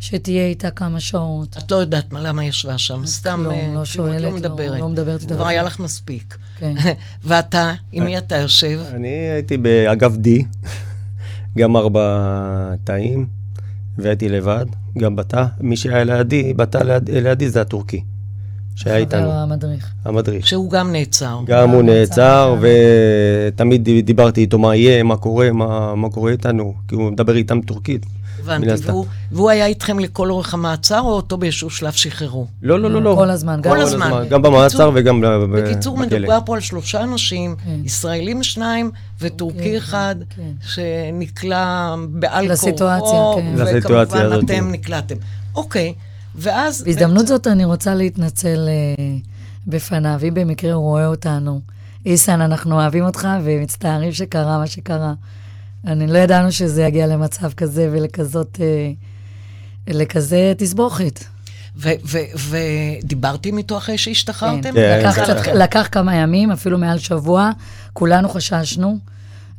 שתהיה איתה כמה שעות. את לא יודעת מה, למה ישבה שם, סתם... כלום, אה, לא כאילו, את שואלת, לא לא- מדברת. לא מדברת איתה. כבר היה לך מספיק. כן. ואתה, עם מי אתה יושב? אני הייתי באגף D, גם ארבע תאים, והייתי לבד, גם בתא. מי שהיה לידי, בתא ליד- לידי זה הטורקי, שהיה איתנו, חבר המדריך. המדריך. שהוא גם נעצר. גם הוא נעצר, כן. ותמיד דיברתי איתו מה יהיה, מה קורה, מה, מה קורה איתנו, כי הוא מדבר איתם טורקית. הבנתי. והוא- והוא היה איתכם לכל אורך המעצר, או אותו באיזשהו שלב שחררו? לא, לא, לא, לא. כל הזמן, כל הזמן. גם במעצר בקיצור- וגם ב- ב- בקיצור, בכלא. מדובר פה על שלושה אנשים, כן. ישראלים שניים וטורקי אוקיי, אחד, כן. שנקלע בעל לסיטואציה, כורחו, כן. לסיטואציה וכמובן. אתם נקלעתם. אוקיי, ואז... בהזדמנות זאת אני רוצה להתנצל אה, בפניו, אם במקרה הוא רואה אותנו. איסן, אנחנו אוהבים אותך ומצטערים שקרה מה שקרה. אני לא ידענו שזה יגיע למצב כזה ולכזאת, אה, לכזה תסבוכת. ו- ו- ודיברתם איתו אחרי שהשתחררתם? כן, לקח, כן. קצת, לקח כמה ימים, אפילו מעל שבוע, כולנו חששנו,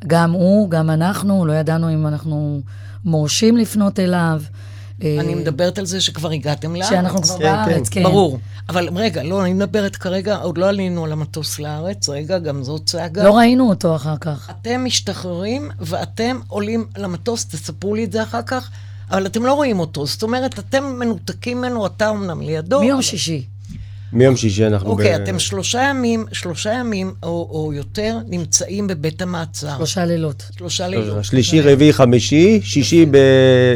גם הוא, גם אנחנו, לא ידענו אם אנחנו מורשים לפנות אליו. אה, אני מדברת על זה שכבר הגעתם לארץ. שאנחנו כבר כן, בארץ, כן. ברור. אבל רגע, לא, אני מדברת כרגע, עוד לא עלינו על המטוס לארץ, רגע, גם זאת צעגה. לא ראינו אותו אחר כך. אתם משתחררים ואתם עולים למטוס, תספרו לי את זה אחר כך, אבל אתם לא רואים אותו. זאת אומרת, אתם מנותקים ממנו, אתה אמנם לידו. מיום אבל- שישי. מיום שישי אנחנו... אוקיי, ב- אתם שלושה ימים, שלושה ימים או, או יותר נמצאים בבית המעצר. שלושה לילות. שלושה לילות. שלישי, רביעי, חמישי, שישי ב-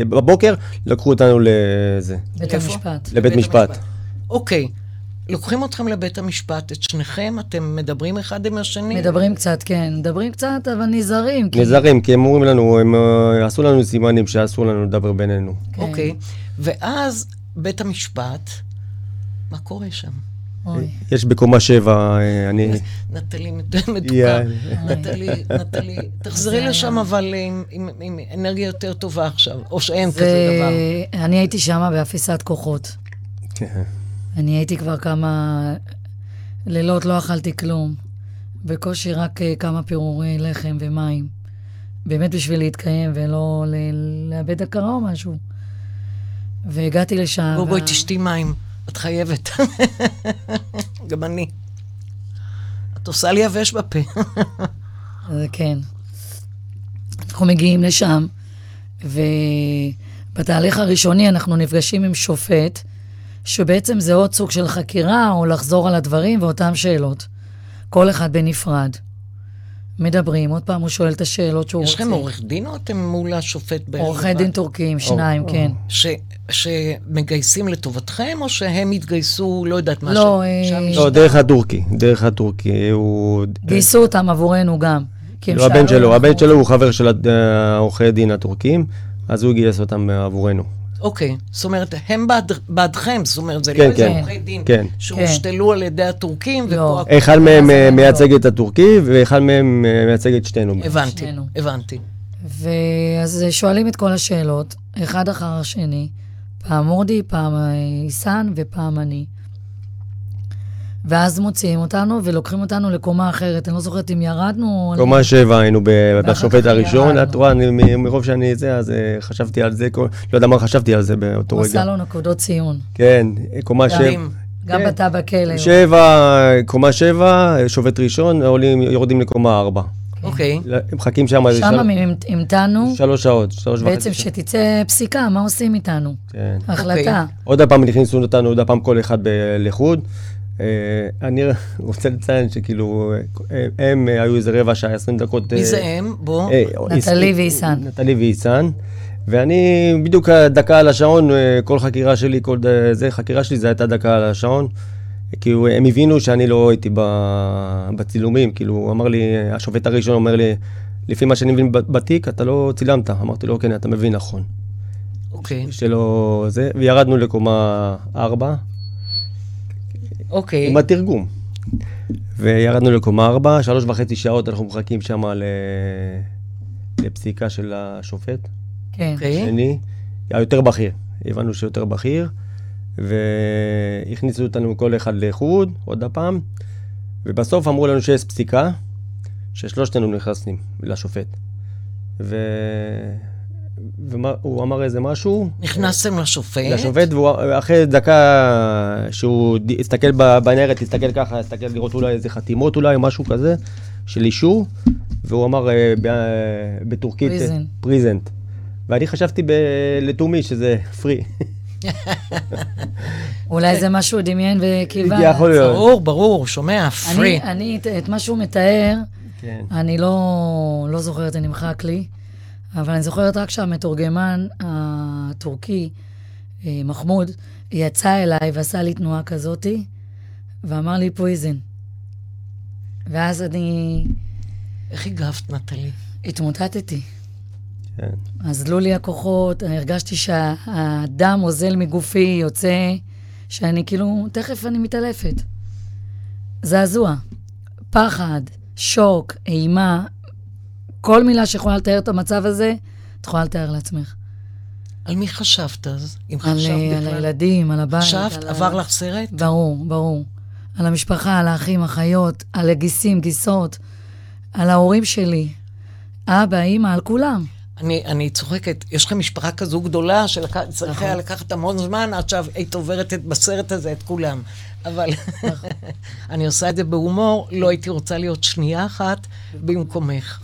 בבוקר, לקחו אותנו לזה, בית? המשפט. לבית משפט. אוקיי, לוקחים אתכם לבית המשפט, את שניכם, אתם מדברים אחד עם השני? מדברים קצת, כן, מדברים קצת, אבל נזהרים. כי- נזהרים, כי הם אומרים לנו, הם אה, עשו לנו סימנים שאסור לנו לדבר בינינו. כן. אוקיי, ואז בית המשפט, מה קורה שם? אוי. יש בקומה שבע, אה, אני... נטלי מתוקה. נטלי, נטלי, תחזרי לשם אבל עם, עם, עם אנרגיה יותר טובה עכשיו, או שאין זה- כזה דבר. אני הייתי שם באפיסת כוחות. כן. אני הייתי כבר כמה לילות, לא אכלתי כלום. בקושי רק אה, כמה פירורי לחם ומים. באמת בשביל להתקיים ולא ל- לאבד הכרה או משהו. והגעתי לשם. בואי, בואי, וה- תשתי מים, את חייבת. גם אני. את עושה לי יבש בפה. זה כן. אנחנו מגיעים לשם, ובתהליך הראשוני אנחנו נפגשים עם שופט, שבעצם זה עוד סוג של חקירה, או לחזור על הדברים ואותן שאלות. כל אחד בנפרד. מדברים, עוד פעם הוא שואל את השאלות שהוא יש רוצה. לכם עורך דין או אתם מול השופט בערב? עורכי דין טורקיים, שניים, כן. ש, שמגייסים לטובתכם, או שהם יתגייסו, לא יודעת מה. לא, ש- אה, לא, דרך הטורקי, דרך הטורקי, הוא... גייסו אותם עבורנו גם. לא, הבן שלו, הבן שלו הוא חבר של העורכי דין הטורקים, אז הוא גייס אותם עבורנו. אוקיי, זאת אומרת, הם בעד, בעדכם, זאת אומרת, זה כן, לא איזה כן. עורכי דין כן. שהושתלו על ידי הטורקים, לא. ופה... הכול- אחד מהם אה, לא. מייצג את הטורקי, ואחד מהם אה, מייצג את שנינו. הבנתי, שנינו. הבנתי. ואז שואלים את כל השאלות, אחד אחר השני, פעם מורדי, פעם אה, איסן ופעם אני. ואז מוציאים אותנו ולוקחים אותנו לקומה אחרת. אני לא זוכרת אם ירדנו או... קומה שבע היינו בשופט הראשון. את רואה, אני- מרוב שאני זה, אז אה, חשבתי על זה, כל- לא יודע מה חשבתי על זה באותו הוא עשה רגע. לו נקודות ציון. כן, קומה שבע. גם כן. בתא בכלא. שבע, קומה שבע, שופט ראשון, עולים, יורדים לקומה ארבע. אוקיי. מחכים שם איזה שם של- הם המתנו, שלוש שעות, שלוש וחצי. בעצם. שתצא פסיקה, מה עושים איתנו? כן. החלטה. עוד פעם הכניסו אותנו, עוד פעם כל אחד ב- לחוד. אה, אני רוצה לציין שכאילו, אה, הם אה, היו איזה רבע שעה, 20 דקות. מי זה הם? בוא. נטלי איס- ואיסן. נטלי ואיסן. ואני בדיוק דקה על השעון, כל חקירה שלי, כל זה, חקירה שלי זה הייתה דקה על השעון. כאילו, הם הבינו שאני לא הייתי בצילומים, כאילו, הוא אמר לי, השופט הראשון אומר לי, לפי מה שאני מבין בתיק, אתה לא צילמת. אמרתי לו, כן, אתה מבין נכון. אוקיי. שלא זה, וירדנו לקומה ארבע, אוקיי. עם התרגום. וירדנו לקומה ארבע, שלוש וחצי שעות אנחנו מחכים שם ל... לפסיקה של השופט. כן. אוקיי. שני, היותר בכיר. הבנו שיותר בכיר, והכניסו אותנו כל אחד לחוד, עוד הפעם, ובסוף אמרו לנו שיש פסיקה, ששלושתנו נכנסים לשופט. ו... והוא אמר איזה משהו, נכנסתם לשופט? לשופט, ואחרי דקה שהוא הסתכל בניירת, הסתכל ככה, הסתכל לראות אולי איזה חתימות אולי, משהו כזה, של אישור, והוא אמר אה, אה, בטורקית. פריזנט. ואני חשבתי לתומי שזה פרי. אולי זה מה שהוא דמיין וקיווה. יכול להיות. ברור, ברור, שומע, פרי. אני, את מה שהוא מתאר, כן. אני לא, לא זוכרת, זה נמחק לי, אבל אני זוכרת רק שהמתורגמן הטורקי, אה, מחמוד, יצא אליי ועשה לי תנועה כזאתי, ואמר לי פריזן. ואז אני איך הגבת, נטלי? התמוטטתי. כן. אזלו לי הכוחות, אני הרגשתי שהדם אוזל מגופי, יוצא, שאני כאילו, תכף אני מתעלפת. זעזוע, פחד, שוק, אימה, כל מילה שיכולה לתאר את המצב הזה, את יכולה לתאר לעצמך. על מי חשבת אז? אם על, חשבת על בכלל? הילדים, על הבית. חשבת? על עבר ה... לך סרט? ברור, ברור. על המשפחה, על האחים, אחיות, על הגיסים, גיסות, על ההורים שלי, אבא, אימא, על כולם. אני, אני צוחקת, יש לכם משפחה כזו גדולה שצריכה נכון. לקחת המון זמן עד שהיית עוברת את, בסרט הזה את כולם. אבל נכון. אני עושה את זה בהומור, לא הייתי רוצה להיות שנייה אחת במקומך.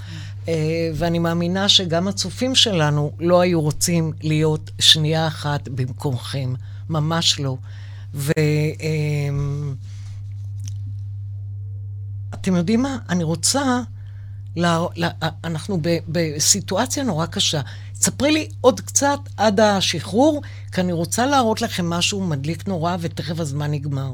אה, ואני מאמינה שגם הצופים שלנו לא היו רוצים להיות שנייה אחת במקומכם, ממש לא. ו... אמ, יודעים מה? אני רוצה... לה, לה, אנחנו ב, בסיטואציה נורא קשה. ספרי לי עוד קצת עד השחרור, כי אני רוצה להראות לכם משהו מדליק נורא, ותכף הזמן נגמר.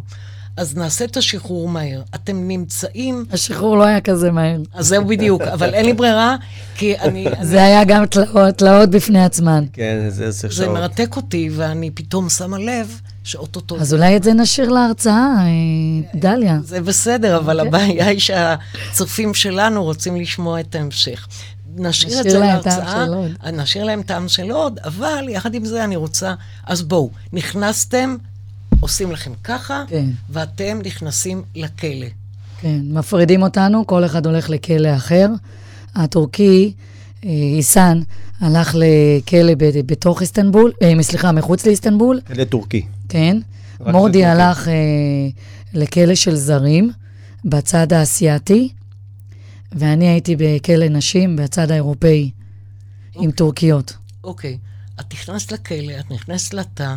אז נעשה את השחרור מהר. אתם נמצאים... השחרור לא היה כזה מהר. אז זהו בדיוק, אבל אין לי ברירה, כי אני... זה היה גם תלאות, תלאות בפני עצמן. כן, זה עשר זה שעות. מרתק אותי, ואני פתאום שמה לב שאוטוטו... אז אולי את זה נשאיר להרצאה, אה, דליה. זה בסדר, אבל הבעיה היא שהצופים שלנו רוצים לשמוע את ההמשך. נשאיר את נשאיר זה להם טעם להרצאה, של עוד. נשאיר להם טעם של עוד, אבל יחד עם זה אני רוצה... אז בואו, נכנסתם, עושים לכם ככה, כן. ואתם נכנסים לכלא. כן, מפרידים אותנו, כל אחד הולך לכלא אחר. הטורקי, אה, איסן, הלך לכלא ב- בתוך איסטנבול, אה, סליחה, מחוץ לאיסטנבול, כלא טורקי. כן. מורדי לטורקי. הלך אה, לכלא של זרים, בצד האסייתי, ואני הייתי בכלא נשים בצד האירופאי, עם טורקיות. אוקיי, את נכנסת לכלא, את נכנסת לתא,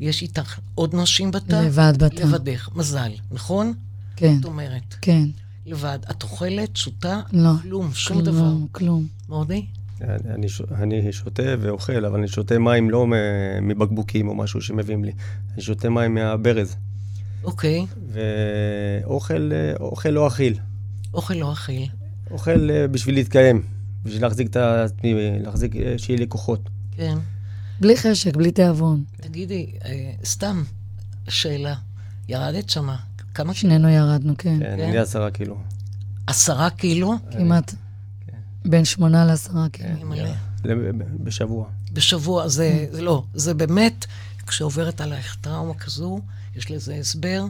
יש איתך עוד נשים בתא? לבד בתא. לבדך, מזל, נכון? כן, זאת אומרת, כן. לבד. את אוכלת, שותה? לא. כלום, שום דבר. כלום, כלום. מורדי? אני, אני, ש- אני שותה ואוכל, אבל אני שותה מים לא מ- מבקבוקים או משהו שמביאים לי. אני שותה מים מהברז. אוקיי. ואוכל אוכל לא אכיל. אוכל לא אכיל. אוכל אה, בשביל להתקיים, בשביל להחזיק את עצמי, להחזיק, אה, שיהיה לי כוחות. כן. בלי חשק, בלי תיאבון. תגידי, אה, סתם שאלה, ירדת שמה? כמה? שנינו ירדנו, כן. כן, כן. אני עשרה קילו. עשרה קילו? כמעט. בין שמונה לעשרה, כן. ב- בשבוע. בשבוע, זה, זה לא, זה באמת, כשעוברת עלייך טראומה כזו, יש לזה הסבר,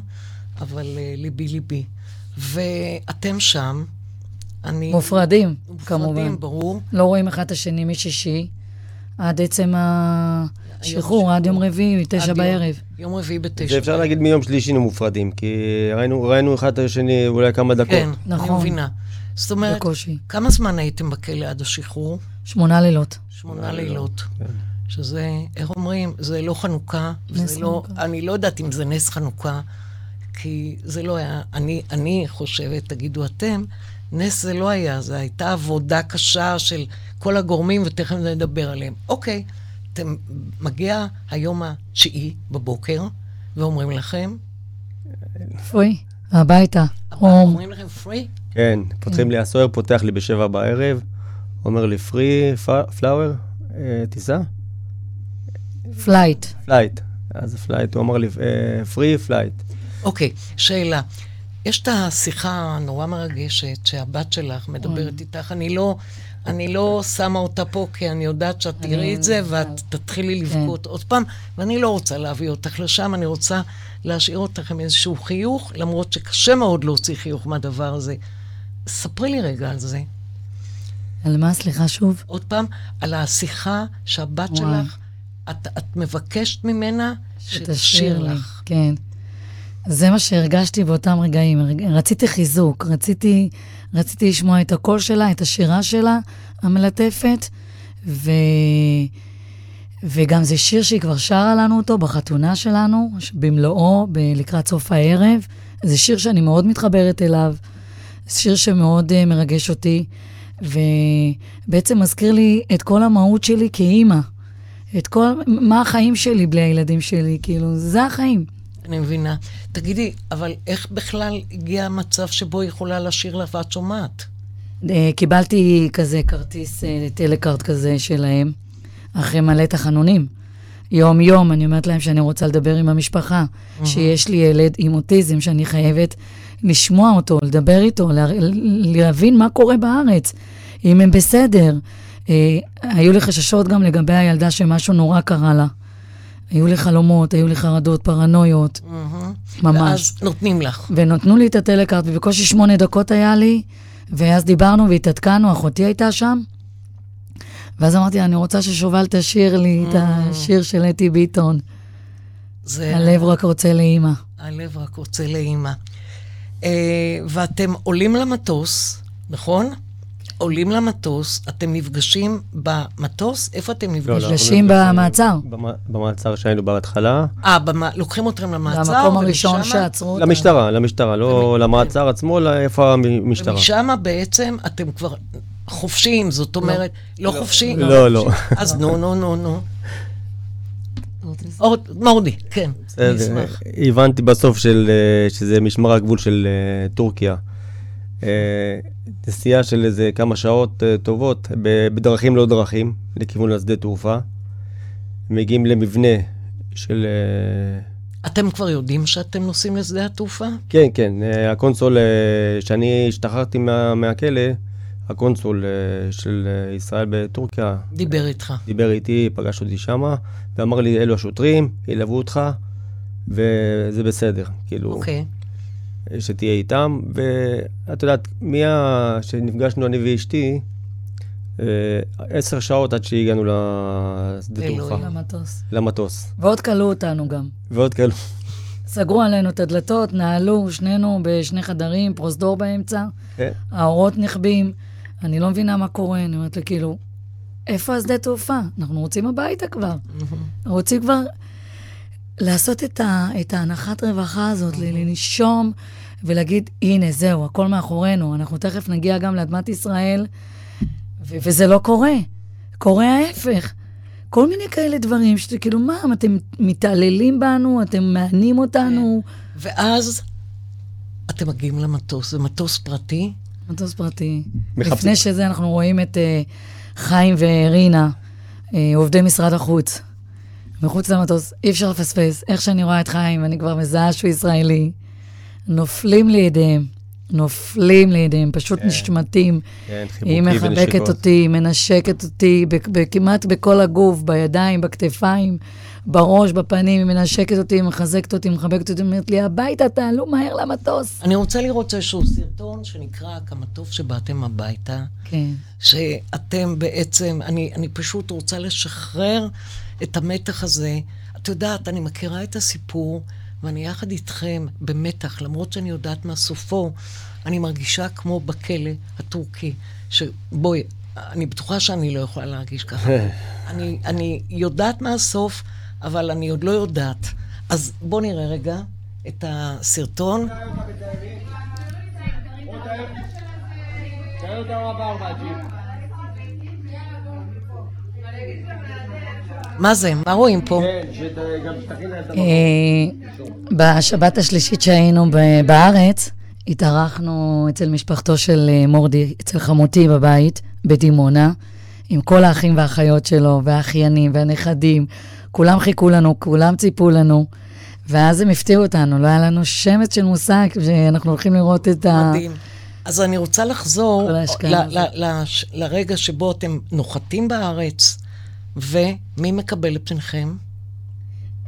אבל uh, ליבי ליבי. ואתם שם, אני... מופרדים, כמובן. מופרדים, ברור. לא רואים אחד את השני משישי, עד עצם השחרור, עד יום רביעי, תשע יום- בערב. יום רביעי בתשע. זה אפשר להגיד מיום שלישי היינו מופרדים, כי ראינו, ראינו אחד את השני אולי כמה דקות. כן, אני נכון. מבינה. זאת אומרת, בקושי. כמה זמן הייתם בכלא עד השחרור? שמונה לילות. שמונה לילות. כן. שזה, איך אומרים, זה לא חנוכה, נס זה לא. אני לא יודעת אם זה נס חנוכה, כי זה לא היה, אני, אני חושבת, תגידו אתם, נס זה לא היה, זו הייתה עבודה קשה של כל הגורמים, ותכף נדבר עליהם. אוקיי, אתם, מגיע היום התשיעי בבוקר, ואומרים לכם, פוי, הביתה. home. אומרים לכם free? כן, פותחים לי, הסוהר פותח לי בשבע בערב, אומר לי free, flower, טיסה? flight. flight. אז flight, הוא אמר לי free flight. אוקיי, שאלה. יש את השיחה הנורא מרגשת שהבת שלך מדברת איתך, אני לא, אני לא שמה אותה פה כי אני יודעת שאת תראי את זה ואת תתחילי לבכות עוד פעם, ואני לא רוצה להביא אותך לשם, אני רוצה להשאיר אותך עם איזשהו חיוך, למרות שקשה מאוד להוציא חיוך מהדבר הזה. ספרי לי רגע על זה. על מה, סליחה שוב? עוד פעם, על השיחה שהבת וואי. שלך, את, את מבקשת ממנה שתשאיר. לך. כן. זה מה שהרגשתי באותם רגעים. רציתי חיזוק, רציתי, רציתי לשמוע את הקול שלה, את השירה שלה, המלטפת, ו... וגם זה שיר שהיא כבר שרה לנו אותו בחתונה שלנו, במלואו, ב- לקראת סוף הערב. זה שיר שאני מאוד מתחברת אליו, זה שיר שמאוד uh, מרגש אותי, ובעצם מזכיר לי את כל המהות שלי כאימא. את כל, מה החיים שלי בלי הילדים שלי, כאילו, זה החיים. אני מבינה. תגידי, אבל איך בכלל הגיע המצב שבו היא יכולה לשיר לך ואת שומעת? אה, קיבלתי כזה כרטיס אה, טלקארט כזה שלהם, אחרי מלא תחנונים. יום-יום אני אומרת להם שאני רוצה לדבר עם המשפחה, שיש לי ילד עם אוטיזם שאני חייבת לשמוע אותו, לדבר איתו, לה, להבין מה קורה בארץ, אם הם בסדר. אה, היו לי חששות גם לגבי הילדה שמשהו נורא קרה לה. היו לי חלומות, היו לי חרדות, פרנויות, ממש. ואז נותנים לך. ונתנו לי את הטלקארט, ובקושי שמונה דקות היה לי, ואז דיברנו והתעדכנו, אחותי הייתה שם. ואז אמרתי לה, אני רוצה ששובל תשאיר לי את השיר של אתי ביטון, זה הלב רק רוצה לאימא. הלב רק רוצה לאימא. אה, ואתם עולים למטוס, נכון? עולים למטוס, אתם נפגשים במטוס? איפה אתם לא, נפגשים? אנחנו נפגשים נפגשים במעצר. במ- במעצר שהיינו בהתחלה. אה. לוקחים אתכם למעצר, המקום הראשון שעצרו אותה. למשטרה, למשטרה, לא למעצר עצמו, אלא איפה המשטרה. ומשם בעצם אתם כבר חופשיים, זאת אומרת, לא, חופשיים? לא, לא. אז נו, נו, נו, נו. עוד, מורדי, כן, אני אשמח. הבנתי בסוף של, אה, שזה משמר הגבול של אה, טורקיה. נסיעה של איזה כמה שעות אה, טובות, בדרכים לא דרכים, לכיוון השדה תעופה. מגיעים למבנה של... אה, אתם כבר יודעים שאתם נוסעים לשדה התעופה? כן, כן, אה, הקונסול, אה, שאני השתחררתי מה, מהכלא, הקונסול של ישראל בטורקיה דיבר איתך. דיבר איתי, פגש אותי שמה, ואמר לי, אלו השוטרים, ילוו אותך, וזה בסדר, כאילו, אוקיי. שתהיה איתם. ואת יודעת, מה... שנפגשנו אני ואשתי, אה, עשר שעות עד שהגענו לשדה אלוהים. תעופה, למטוס. למטוס. ועוד כלאו אותנו גם. ועוד כאלו. סגרו עלינו את הדלתות, נעלו שנינו בשני חדרים, פרוזדור באמצע, כן. האורות נכבים. אני לא מבינה מה קורה, אני אומרת לה, כאילו, איפה השדה תעופה? אנחנו רוצים הביתה כבר. רוצים כבר לעשות את, ה, את ההנחת רווחה הזאת, ל- לנשום ולהגיד, הנה, זהו, הכל מאחורינו, אנחנו תכף נגיע גם לאדמת ישראל, ו- וזה לא קורה. קורה ההפך. כל מיני כאלה דברים, שאתה כאילו, מה, אתם מתעללים בנו, אתם מענים אותנו. ואז אתם מגיעים למטוס, זה מטוס פרטי, מטוס פרטי. מחפשים- לפני שזה אנחנו רואים את אה, חיים ורינה, אה, עובדי משרד החוץ. מחוץ למטוס, אי אפשר לפספס. איך שאני רואה את חיים, אני כבר מזהה שהוא ישראלי. נופלים לידיהם, נופלים לידיהם, פשוט נשמטים. כן, היא חיבוקי מחבקת ונשיקות. אותי, מנשקת אותי, כמעט בכל הגוף, בידיים, בכתפיים, בראש, בפנים, היא מנשקת אותי, מחזקת אותי, מחבקת אותי, אומרת לי, הביתה, תעלו מהר למטוס. אני רוצה לראות איזשהו סרטון שנקרא כמה טוב שבאתם הביתה, כן. שאתם בעצם, אני, אני פשוט רוצה לשחרר את המתח הזה. את יודעת, אני מכירה את הסיפור, ואני יחד איתכם במתח, למרות שאני יודעת מה סופו, אני מרגישה כמו בכלא הטורקי, שבואי, אני בטוחה שאני לא יכולה להרגיש ככה. אני, אני יודעת מה הסוף, אבל אני עוד לא יודעת. אז בואו נראה רגע את הסרטון. מה זה? מה רואים פה? אה, בשבת השלישית שהיינו ב- בארץ, התארחנו אצל משפחתו של אה, מורדי, אצל חמותי בבית, בדימונה, עם כל האחים והאחיות שלו, והאחיינים והנכדים. כולם חיכו לנו, כולם ציפו לנו. ואז הם הפתיעו אותנו, לא היה לנו שמץ של מושג שאנחנו הולכים לראות את ה... מדהים. אז אני רוצה לחזור ל-. ל- לש- לרגע שבו אתם נוחתים בארץ, ומי מקבל את פניכם?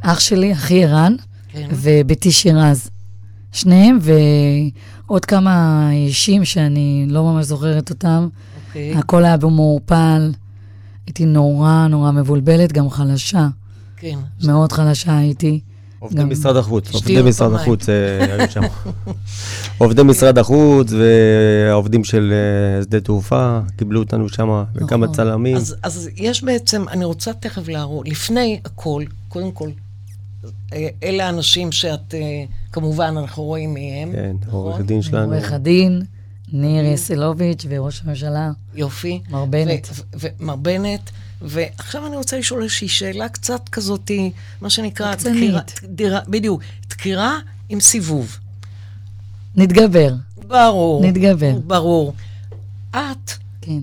אח שלי, אחי ערן, כן. ובתי שירז. שניהם, ועוד כמה אישים שאני לא ממש זוכרת אותם. אוקיי, הכל היה במעורפל. הייתי נורא נורא מבולבלת, גם חלשה. כן. מאוד חלשה הייתי. עובדי משרד החוץ, עובדי משרד. החוץ היו שם. עובדי משרד החוץ והעובדים של אה, שדה תעופה קיבלו אותנו שם, וכמה נכון. צלמים. אז, יש בעצם, אני רוצה תכף להראות, לפני הכל, קודם כל, אה, אלה האנשים שאת, אה, כמובן, אנחנו רואים מי הם. כן, נכון? עורך דין שלנו. עורך הדין, ניר יסלוביץ' וראש הממשלה, יופי. מר בנט. ומר בנט. ועכשיו אני רוצה לשאול איזושהי שאלה קצת כזאת, מה שנקרא. דקירה, דקירה, בדיוק, דקירה עם סיבוב. נתגבר. ברור. נתגבר. ברור. את, כן.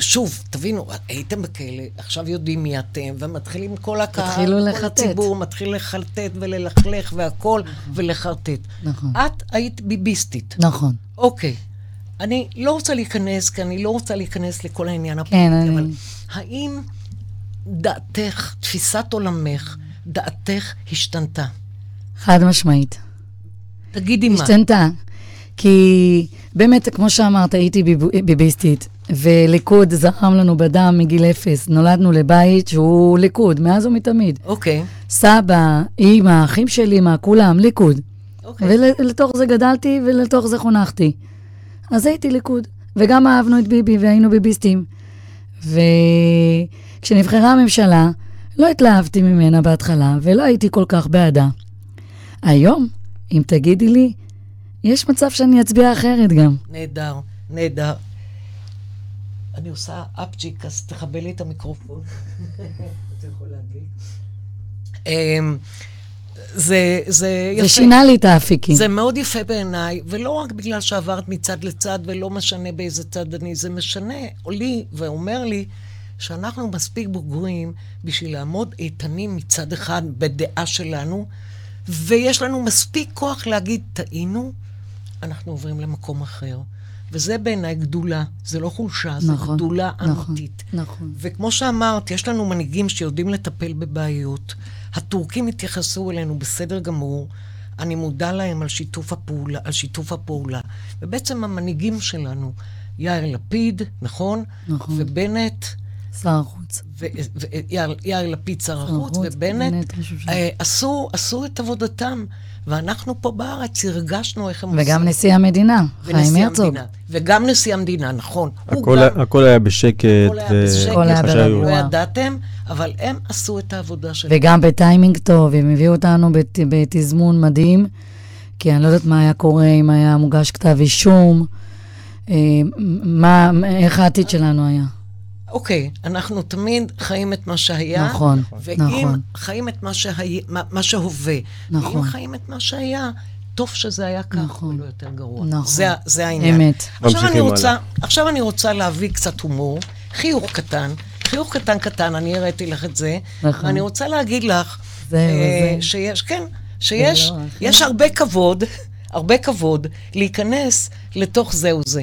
שוב, תבינו, הייתם בכלא, עכשיו יודעים מי אתם, ומתחילים כל הקהל, כל לחטט. הציבור מתחיל לחלטט וללכלך והכול, ולחרטט. נכון. את היית ביביסטית. נכון. אוקיי. אני לא רוצה להיכנס, כי אני לא רוצה להיכנס לכל העניין הפוליטי, כן, אני- אבל האם דעתך, תפיסת עולמך, דעתך השתנתה? חד משמעית. תגידי מה. השתנתה. כי באמת, כמו שאמרת, הייתי ביב- ביביסטית, וליכוד זרם לנו בדם מגיל אפס. נולדנו לבית שהוא ליכוד, מאז ומתמיד. אוקיי. סבא, אימא, אחים שלי, מה, כולם, ליכוד. אוקיי. ולתוך זה גדלתי ולתוך זה חונכתי. אז הייתי ליכוד. וגם אהבנו את ביבי והיינו ביביסטים. וכשנבחרה הממשלה, לא התלהבתי ממנה בהתחלה, ולא הייתי כל כך בעדה. היום, אם תגידי לי, יש מצב שאני אצביע אחרת גם. נהדר, נהדר. אני עושה אפצ'יק, אז תכבה לי את המיקרופון. אתה יכול להדליק. זה, זה יפה. זה שינה לי את האפיקים. זה מאוד יפה בעיניי, ולא רק בגלל שעברת מצד לצד, ולא משנה באיזה צד אני, זה משנה לי ואומר לי שאנחנו מספיק בוגרים בשביל לעמוד איתנים מצד אחד בדעה שלנו, ויש לנו מספיק כוח להגיד, טעינו, אנחנו עוברים למקום אחר. וזה בעיניי גדולה, זה לא חולשה, נכון, גדולה נכון, אמיתית. נכון. וכמו שאמרת, יש לנו מנהיגים שיודעים לטפל בבעיות. הטורקים התייחסו אלינו בסדר גמור. אני מודה להם על שיתוף הפעולה, על שיתוף הפעולה. ובעצם המנהיגים שלנו, יאיר לפיד, נכון? נכון. ובנט, שר החוץ. ויאיר יאיר לפיד שר החוץ, ובנט. אה, עשו, עשו את עבודתם. ואנחנו פה בארץ הרגשנו איך הם וגם נשיא המדינה, חיים הרצוג. וגם נשיא המדינה, נכון. הכל, גם- הכל היה בשקט, הכל היה בשקט, הכל היה. לא. ידעתם, אבל הם עשו את העבודה שלהם. וגם בטיימינג טוב, הם הביאו אותנו בת, בתזמון מדהים, כי אני לא יודעת מה היה קורה אם היה מוגש כתב אישום, אה, מה, איך העתיד שלנו היה. אוקיי, אנחנו תמיד חיים את מה שהיה. נכון, ואם נכון. חיים את מה, שהיה, מה, מה שהווה, נכון. ואם חיים את מה שהיה, טוב שזה היה ככה, נכון. ולא יותר גרוע. נכון. זה, זה העניין. אמת. עכשיו אני, רוצה. עכשיו אני רוצה להביא קצת הומור, חיוך קטן, חיוך קטן קטן, אני הראיתי לך את זה, נכון. ואני רוצה להגיד לך, זהו, אה, זה. שיש, כן, שיש לא, יש הרבה כבוד, הרבה כבוד להיכנס לתוך זהו זה.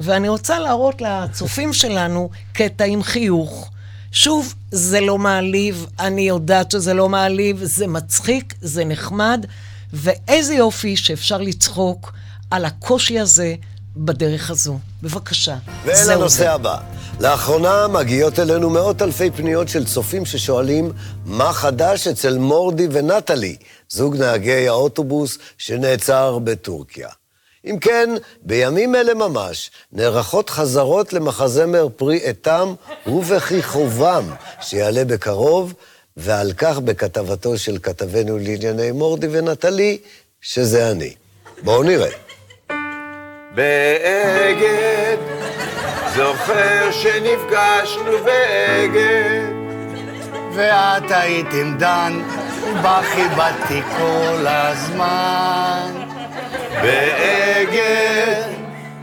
ואני רוצה להראות לצופים שלנו קטע עם חיוך. שוב, זה לא מעליב, אני יודעת שזה לא מעליב, זה מצחיק, זה נחמד, ואיזה יופי שאפשר לצחוק על הקושי הזה בדרך הזו. בבקשה. ואל זה. הבא. לאחרונה מגיעות אלינו מאות אלפי פניות של צופים ששואלים מה חדש אצל מורדי ונטלי, זוג נהגי האוטובוס שנעצר בטורקיה. אם כן, בימים אלה ממש נערכות חזרות למחזמר פרי עטם ובכיכובם, שיעלה בקרוב, ועל כך בכתבתו של כתבנו לענייני מורדי ונטלי, שזה אני. בואו נראה. באגד, זוכר שנפגשנו באגד. ואת היית עם דן, ובה כיבדתי כל הזמן. באגד,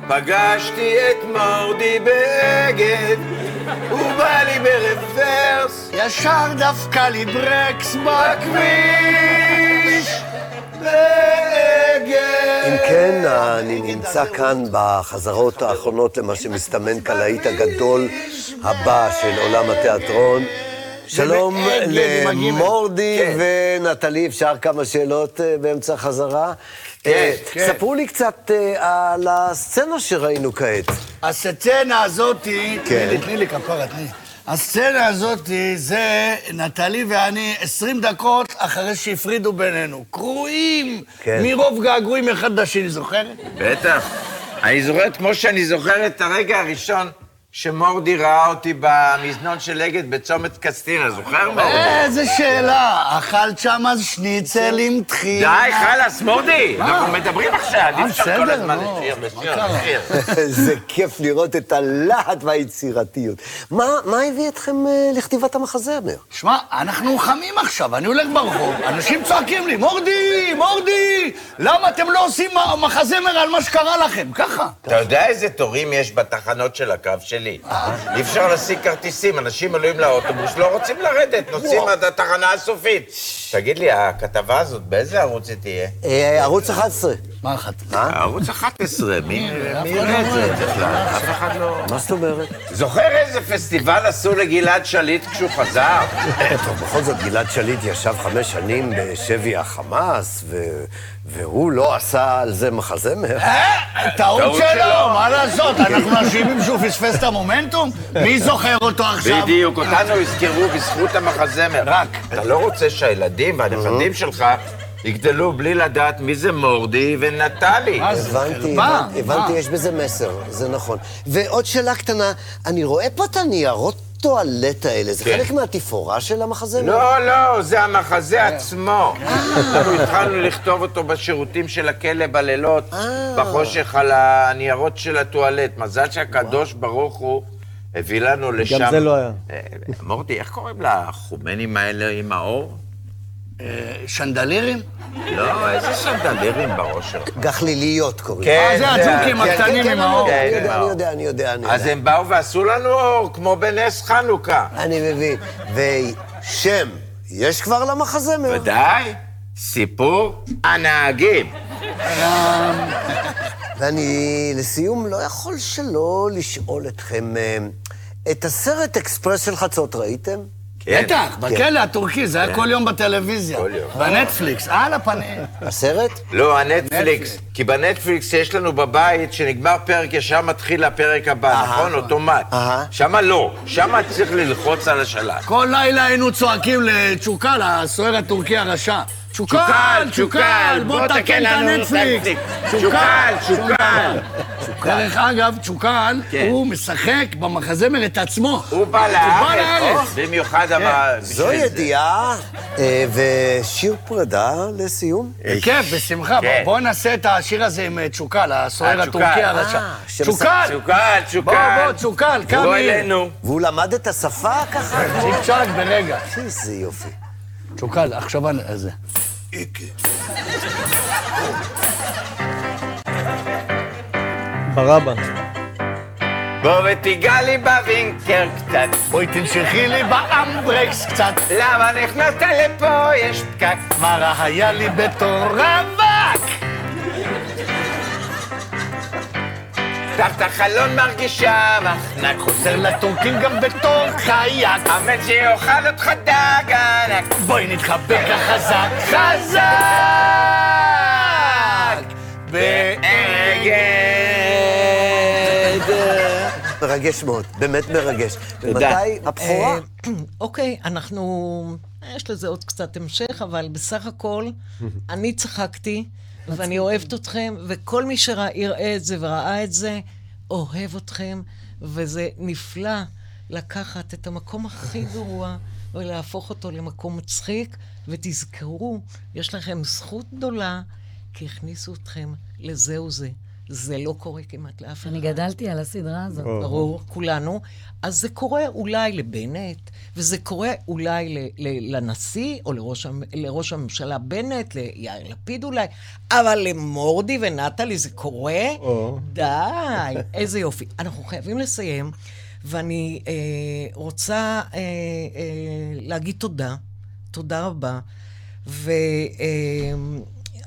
פגשתי את מורדי באגד, הוא בא לי ברוורס ישר דפקה לי ברקס בכביש. אם כן, אני נמצא כאן בחזרות האחרונות למה שמסתמן כלהיט הגדול הבא של עולם התיאטרון. שלום. למורדי כן. ונטלי, אפשר כמה שאלות אה, באמצע החזרה? כן, אה, כן. ספרו לי קצת אה, על הסצנה שראינו כעת. הסצנה הזאתי, כן. תני לי, כפרה, תני לי. הסצנה הזאתי זה נטלי ואני 20 דקות אחרי שהפרידו בינינו. קרועים כן. מרוב געגועים אחד לשני, זוכרת? בטח. אני זוכר כמו שאני זוכר את הרגע הראשון שמורדי ראה אותי במזנון של אגד בצומת קסטינה, זוכר מורדי? איזה שאלה, אכלת שם אז שניצל עם טחינה. די, חלאס, מורדי, אנחנו מדברים עכשיו, אי אפשר כל הזמן נו, לשיר, לשיר? לשיר. זה כיף לראות את הלהט והיצירתיות. מה, מה הביא אתכם אה, לכתיבת המחזמר? שמע, אנחנו חמים עכשיו, אני הולך ברחוב, אנשים צועקים לי, מורדי, מורדי, למה אתם לא עושים מחזמר על מה שקרה לכם? ככה. אתה יודע איזה תורים יש בתחנות של הקו שלי? אי אפשר להשיג כרטיסים, אנשים עולים לאוטובוס, לא רוצים לרדת, נוסעים עד התחנה הסופית. תגיד לי, הכתבה הזאת, באיזה ערוץ היא תהיה? אה, ערוץ 11. מה אחת? ערוץ 11, מי מי יראה את זה בכלל? אף אחד לא... מה זאת אומרת? זוכר איזה פסטיבל עשו לגלעד שליט כשהוא חזר? טוב, בכל זאת, גלעד שליט ישב חמש שנים בשבי החמאס, ו... והוא לא עשה על זה מחזמר. טעות טעות שלו. מה לעשות? אנחנו אשמים שהוא פספס את המומנטום? מי זוכר אותו עכשיו? בדיוק, אותנו יזכרו בזכות המחזמר. רק. אתה לא רוצה שהילדים והנכדים שלך יגדלו בלי לדעת מי זה מורדי ונטלי. מה זה? הבנתי? הבנתי? יש בזה מסר, זה נכון. ועוד שאלה קטנה, אני רואה פה את הניירות טואלט האלה, זה כן. חלק מהתפאורה של המחזמר? לא, לא, זה המחזה עצמו. אנחנו התחלנו לכתוב אותו בשירותים של הכלא בלילות, בחושך על הניירות של הטואלט. מזל שהקדוש ברוך הוא הביא לנו לשם... זה לא היה. אה, מורדי, איך קוראים לחומנים האלה עם האור? אה, שנדלירים? לא, איזה שנדלירים בראש שלך. גחליליות קוראים. כן, זה הצ'וקים כן, הקטנים עם אני האור. יודע, אני. יודע, אני יודע, אני אז יודע. הם באו ועשו לנו אור, כמו בנס חנוכה. אני מבין. ושם, יש כבר למחזמר? ודאי, סיפור הנהגים. ואני לסיום לא יכול שלא לשאול אתכם, אה, את הסרט אקספרס של חצות ראיתם? כן. בטח, בכלא הטורקי, זה היה כל יום בטלוויזיה. כל יום. בנטפליקס, על הפנים. הסרט? לא, הנטפליקס. כי בנטפליקס יש לנו בבית, שנגמר פרק, ישר מתחיל הפרק הבא, נכון? אוטומט. שמה לא, שמה צריך ללחוץ על השלט. כל לילה היינו צועקים לצ'וקל, הסוהר הטורקי הרשע. צ'וקל, צ'וקל, בוא תקן את הנטפליקס. צ'וקל, צ'וקל. דרך אגב, צ'וקל, כן. הוא משחק במחזמר את עצמו. הוא בא לארץ. במיוחד אבל... זו. ידיעה, אה, ושיר פרידה לסיום. בכיף, בשמחה. כן. בוא נעשה את השיר הזה עם אה, צ'וקל, הסוהר אה, הטורקי צ'וקל. הרשע. אה, צ'וקל! צ'וקל, צ'וקל. בוא, בוא, צ'וקל, בוא קם אלינו. והוא למד את השפה ככה? צ'יק צ'אק ברגע. איזה יופי. צ'וקל, עכשיו אני... איזה. ברבא. בוא ותיגע לי בווינקר קצת. בואי תנשכי לי באמברקס קצת. למה נכנסת לפה? יש פקק. מה רע היה לי בתור רווק? פתח את החלון מרגישה מחנק. חוזר לטורקים גם בתור חייק. אמן שיאכל אותך דג ענק. בואי נתחבק חזק, חזק! באגד. מרגש מאוד, באמת מרגש. ומתי הבכורה? אה, אוקיי, אנחנו... יש לזה עוד קצת המשך, אבל בסך הכל, אני צחקתי, ואני אוהבת אתכם, וכל מי שיראה את זה וראה את זה, אוהב אתכם, וזה נפלא לקחת את המקום הכי גרוע ולהפוך אותו למקום מצחיק, ותזכרו, יש לכם זכות גדולה, כי הכניסו אתכם לזהו זה. זה לא קורה כמעט לאף אחד. אני גדלתי על הסדרה הזאת. ברור, כולנו. אז זה קורה אולי לבנט, וזה קורה אולי ל- ל- לנשיא, או לראש, לראש הממשלה בנט, ליאיר לפיד אולי, אבל למורדי ונטלי זה קורה? או. די, איזה יופי. אנחנו חייבים לסיים, ואני אה, רוצה אה, אה, להגיד תודה, תודה רבה.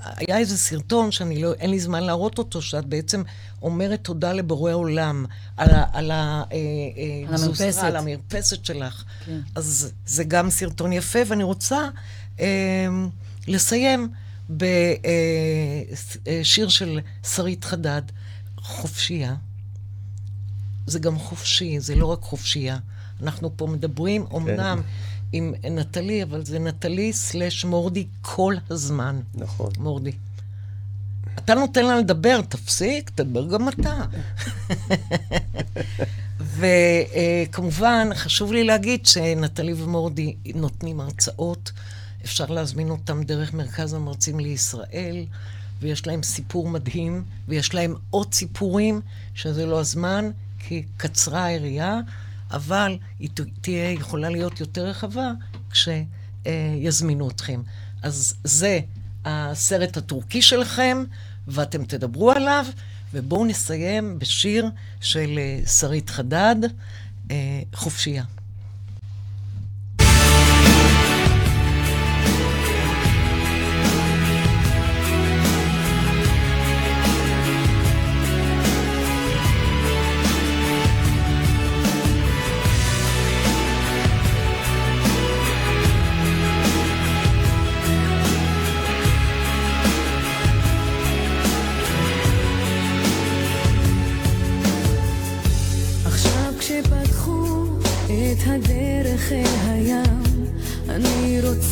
והיה איזה סרטון שאני לא, אין לי זמן להראות אותו, שאת בעצם אומרת תודה לבורא עולם על, ה, על, ה, אה, אה, על זוסרה, המרפסת. על המרפסת שלך. כן. אז זה גם סרטון יפה, ואני רוצה אה, לסיים בשיר של שרית חדד, חופשייה. זה גם חופשי, זה לא רק חופשייה. אנחנו פה מדברים, אמנם עם נטלי, אבל זה נטלי סלש מורדי כל הזמן. נכון. מורדי. אתה נותן לה לדבר, תפסיק, תדבר גם אתה. וכמובן, חשוב לי להגיד שנטלי ומורדי נותנים הרצאות, אפשר להזמין אותם דרך מרכז המרצים לישראל, ויש להם סיפור מדהים, ויש להם עוד סיפורים, שזה לא הזמן, כי קצרה היריעה, אבל היא תהיה יכולה להיות יותר רחבה כשיזמינו אתכם. אז זה הסרט הטורקי שלכם, ואתם תדברו עליו, ובואו נסיים בשיר של אה, שרית חדד, אה, חופשייה.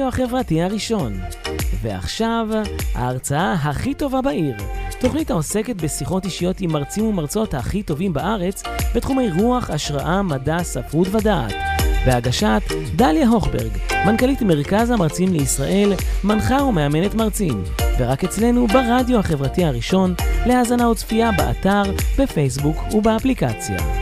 לרדיו החברתי הראשון. ועכשיו, ההרצאה הכי טובה בעיר. תוכנית העוסקת בשיחות אישיות עם מרצים ומרצות הכי טובים בארץ בתחומי רוח, השראה, מדע, ספרות ודעת. בהגשת דליה הוכברג, מנכ"לית מרכז המרצים לישראל, מנחה ומאמנת מרצים. ורק אצלנו ברדיו החברתי הראשון, להאזנה וצפייה באתר, בפייסבוק ובאפליקציה.